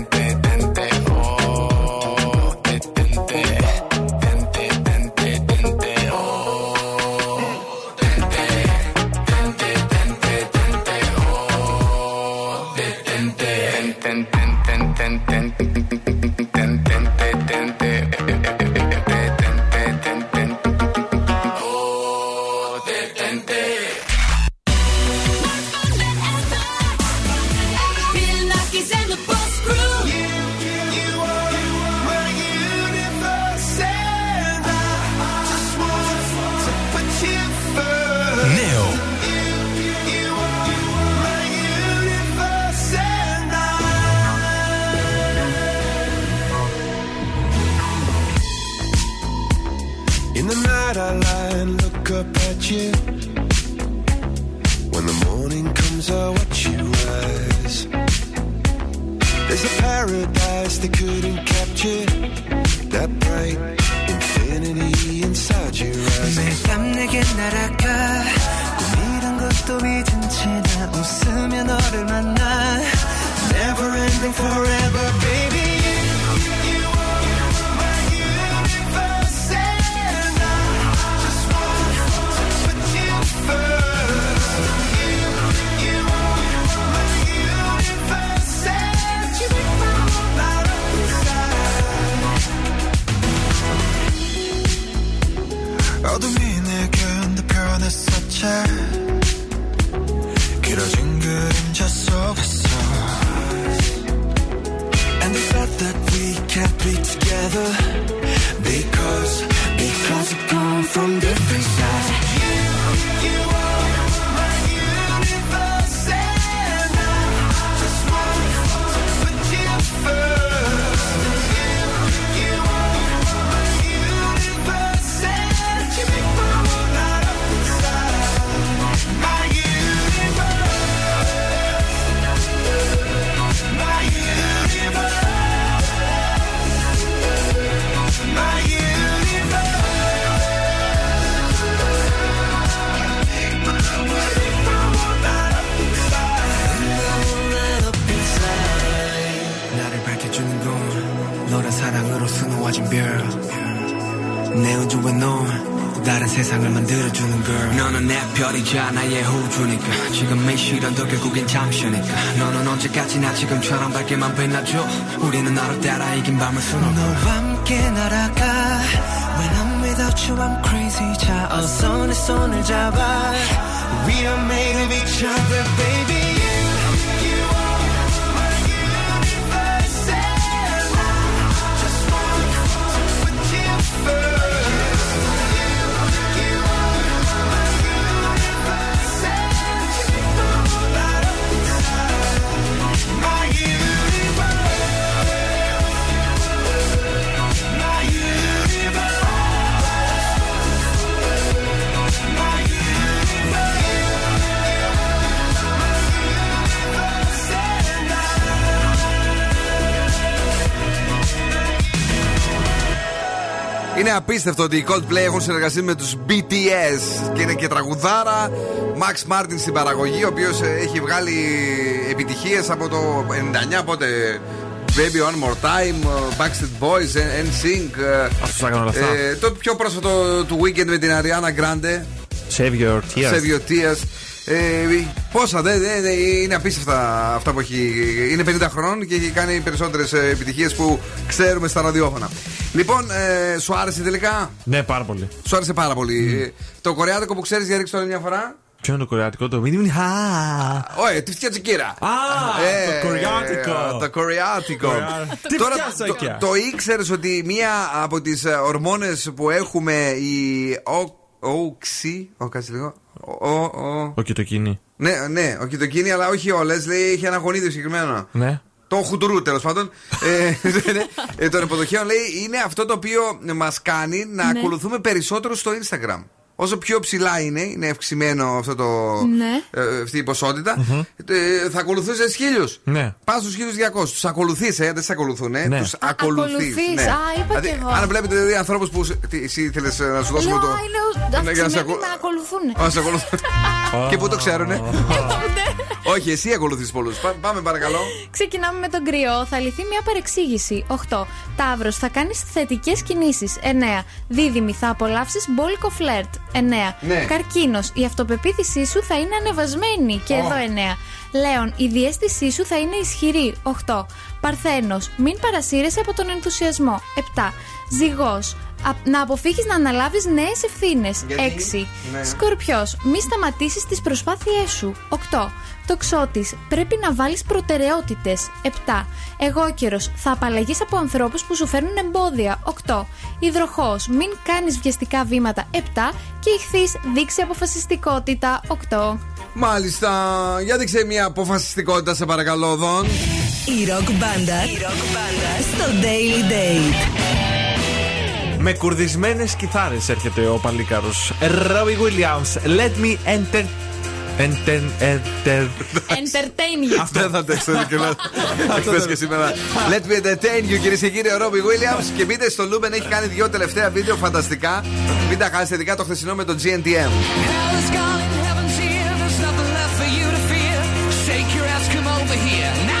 appena giù απίστευτο ότι οι Coldplay έχουν συνεργαστεί με τους BTS και είναι και τραγουδάρα. Max Martin στην παραγωγή, ο οποίος ε, έχει βγάλει επιτυχίες από το 99 πότε. Baby One More Time, uh, Backstreet Boys, NSYNC. ε, Αυτός έκανε όλα αυτά. ε, το πιο πρόσφατο του Weekend με την Ariana Grande. Save your tears. Save your tears. Ε, πόσα, δεν δε, δε, είναι απίστευτα αυτά που έχει. Είναι 50 χρόνων και έχει κάνει περισσότερες επιτυχίες που ξέρουμε στα ραδιόφωνα. Λοιπόν, ε, σου άρεσε τελικά; Ναι, πάρα πολύ. Σου άρεσε πάρα πολύ. Ε, το κορεάτικο που ξέρεις, για ρίξτε το άλλη μια φορά. Ποιο είναι το κορεάτικο, το μήνυμα είναι Χα. Όχι, τη φτιάτσικήρα. Α, το κορεάτικο. Το κορεάτικο. Κορεά- Τι Τώρα φτιάσακια. το, το ήξερες ότι μία από τις ορμόνες που έχουμε, η όξι. Ο, κάτσε λίγο. Ο, ο, ο, Ο κοιτοκίνη. ναι, ναι, ο κοιτοκίνη, αλλά όχι όλες. Λέει έχει ένα γονίδιο συγκεκριμένο. Ναι. Το χουτουρού τέλος πάντων. ε, ναι, ε, των υποδοχείων λέει είναι αυτό το οποίο μας κάνει να Ναι. ακολουθούμε περισσότερο στο Instagram. Όσο πιο ψηλά είναι, είναι αυξημένο αυτό το, Ναι. ε, αυτή η ποσότητα, ε, θα ακολουθήσει χίλιους. Ναι. Πας στους 1200. Τους ακολουθείς, ε, δεν σε ακολουθούν. Ε, Ναι. Τους ακολουθείς. ακολουθείς. Α, είπα κι εγώ. Αν βλέπετε δηλαδή, ανθρώπους που. σε- Τι, εσύ ήθελε να σου δώσουμε Λέω, το. «Α, είναι Ναι, για να σε αυξημένοι ακολου- με ακολουθούν. Α, σε ακολουθούν. Και πού το ξέρουνε. Όχι, εσύ ακολουθείς πολλούς. Πάμε παρακαλώ. Ξεκινάμε με τον κρυό. Θα λυθεί μια παρεξήγηση. 8. Ταύρος. Θα κάνεις θετικές κινήσεις. 9. Δίδυμη. Θα απολαύσεις μπόλικο φλερτ. 9. Ναι. Καρκίνος. Η αυτοπεποίθησή σου θα είναι ανεβασμένη. Και Ω. εδώ 9. Λέων. Η διέστησή σου θα είναι ισχυρή. 8. Παρθένος. Μην παρασύρεσαι από τον ενθουσιασμό. 7. Ζυγός. Να αποφύγεις να αναλάβεις νέες ευθύνες. Γιατί; 6. Ναι. Σκορπιός. Μη σταματήσεις τις προσπάθειές σου. 8. Τοξότης. Πρέπει να βάλεις προτεραιότητες. 7. Εγώ Θα απαλλαγείς από ανθρώπους που σου φέρνουν εμπόδια. 8. Υδροχός. Μην κάνεις βιαστικά βήματα. 7. Και ηχθείς. Δείξει αποφασιστικότητα. 8. Μάλιστα. Για δείξε μια αποφασιστικότητα, σε παρακαλώ, Δον. Η ροκ μπάντα στο Daily Date. Με κουρδισμένες κιθάρες έρχεται ο παλίκαρο. Robbie Williams, let me enter. Enter, enter. Entertain you. Αυτό δεν θα το έξω και Εχθές και σήμερα. Let me entertain you, κυρίες και κύριοι, ο Robbie Williams. Και μπείτε στο Luben, έχει κάνει δύο τελευταία βίντεο φανταστικά. Μην τα χάσετε, ειδικά το χθεσινό με το GNTM. Your ass, come over here now.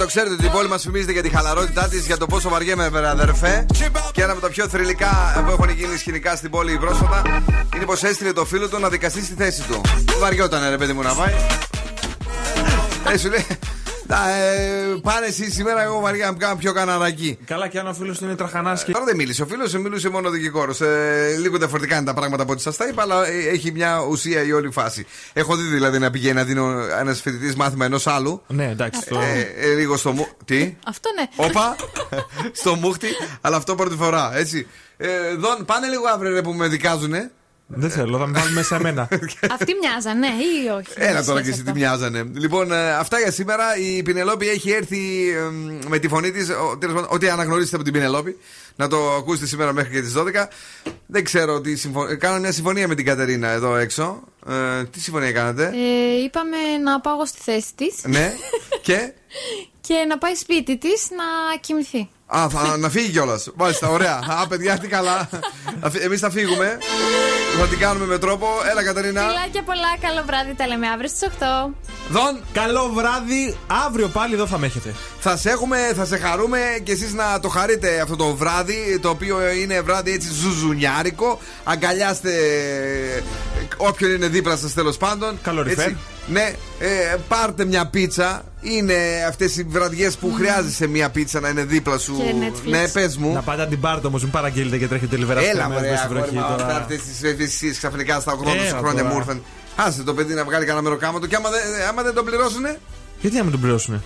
Το ξέρετε ότι η πόλη μας φημίζεται για τη χαλαρότητά της, για το πόσο βαριέμαι, βρε αδερφέ. Και ένα από τα πιο θρηλυκά που έχουν γίνει σκηνικά στην πόλη πρόσφατα είναι πως έστειλε το φίλο του να δικαστεί στη θέση του. Βαριόταν, ρε παιδί μου, να πάει. Ε, σου λέει. «Να, ε, Πάνε εσύ σήμερα, εγώ βαριά να μου κάνω πιο καναρακί. Καλά, και αν ο φίλος του είναι τραχανά και. Τώρα δεν μίλησε. Ο φίλος μιλούσε μόνο ο δικηγόρο. Ε, λίγο διαφορετικά είναι τα πράγματα από ό,τι σας τα είπα, αλλά ε, έχει μια ουσία η όλη φάση. Έχω δει δηλαδή να πηγαίνει να δίνω ένας φοιτητής μάθημα ενός άλλου. Ναι, εντάξει. Το... Ε, ε, λίγο στο μου. Τι; Αυτό ναι. Όπα! στο μούχτι, αλλά αυτό πρώτη φορά, έτσι. Ε, δον, πάνε λίγο αύριο ρε, που με δικάζουνε. Δεν θέλω, θα με βάλουν μέσα εμένα. Αυτοί μοιάζαν, ναι, ή όχι; Έλα τώρα και εσύ τι μοιάζανε. Λοιπόν, ε, αυτά για σήμερα. Η Πινελόπη έχει έρθει ε, με τη φωνή της. Ό,τι αναγνωρίσετε από την Πινελόπη. Να το ακούσετε σήμερα μέχρι και τις 12. Δεν ξέρω τι συμφωνία. Κάναμε μια συμφωνία με την Κατερίνα εδώ έξω. Ε, τι συμφωνία κάνατε; Ε, είπαμε να πάω εγώ στη θέση της ναι. και; και να πάει σπίτι της να κοιμηθεί. Α, θα, να φύγει κιόλας. Μάλιστα, ωραία. Α, παιδιά, τι καλά. Εμείς θα φύγουμε. Θα την κάνουμε με τρόπο. Έλα, Κατερίνα. Φιλάκια πολλά, καλό βράδυ. Τα λέμε αύριο στις 8. Δον. Καλό βράδυ. Αύριο πάλι εδώ θα με έχετε. Θα σε έχουμε, θα σε χαρούμε και εσείς να το χαρείτε αυτό το βράδυ, το οποίο είναι βράδυ έτσι ζουζουνιάρικο. Αγκαλιάστε όποιον είναι δίπλα σας τέλος πάντων. Καλοριφέρ. Ναι, ε, πάρτε μια πίτσα. Είναι αυτές οι βραδιές που χρειάζεσαι μια πίτσα να είναι δίπλα σου. Και Netflix. Ναι, πες μου. Να πάτε να την πάρετε όμως, μην παραγγείλετε και τρέχετε λιβερά Έλα, μέσα μωρέ, στη βροχή αγόρι, μα, τώρα. Αυτά τι ευαισθησίες ξαφνικά στα 80 Ε, σου χρόνια τώρα. μου ήρθαν. Άσε το παιδί να βγάλει κανένα μεροκάματο και άμα δεν, άμα δεν το πληρώσουνε, Γιατί να μην τον πληρώσουνε;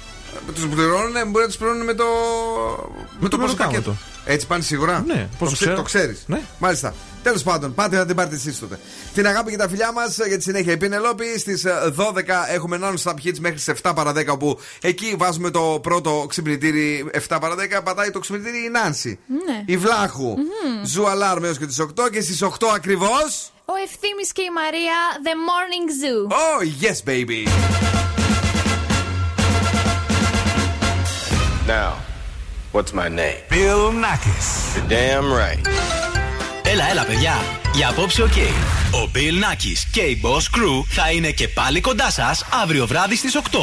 τους πληρώνουνε, μπορεί να τους πληρώνουν με το. Με το πρώτο μεροκάματο. πακέτο. Έτσι πάνε σίγουρα; Ναι, πώς το, ξέρω. το ξέρεις. Ναι. Μάλιστα. Τέλος πάντων, πάτε να την πάρετε εσείς τότε. Την αγάπη και τα φιλιά μας για τη συνέχεια. Η Πινελόπη στις 12 έχουμε non-stop hits μέχρι τις 7 παρα 10 όπου εκεί βάζουμε το πρώτο ξυπνητήρι 7 παρα 10. Πατάει το ξυπνητήρι η Νάνση. Ναι. Η Βλάχου. Zoo alarm έως και τις 8 και στις 8 ακριβώς. Ο Ευθύμης και η Μαρία, The Morning Zoo. Oh, yes, baby. Now, what's my name? Bill Nakis. You're damn right. Έλα, έλα, παιδιά. Για απόψε, οκ. Ο Bill Nakis και η Boss Crew θα είναι και πάλι κοντά σας αύριο βράδυ στις 8.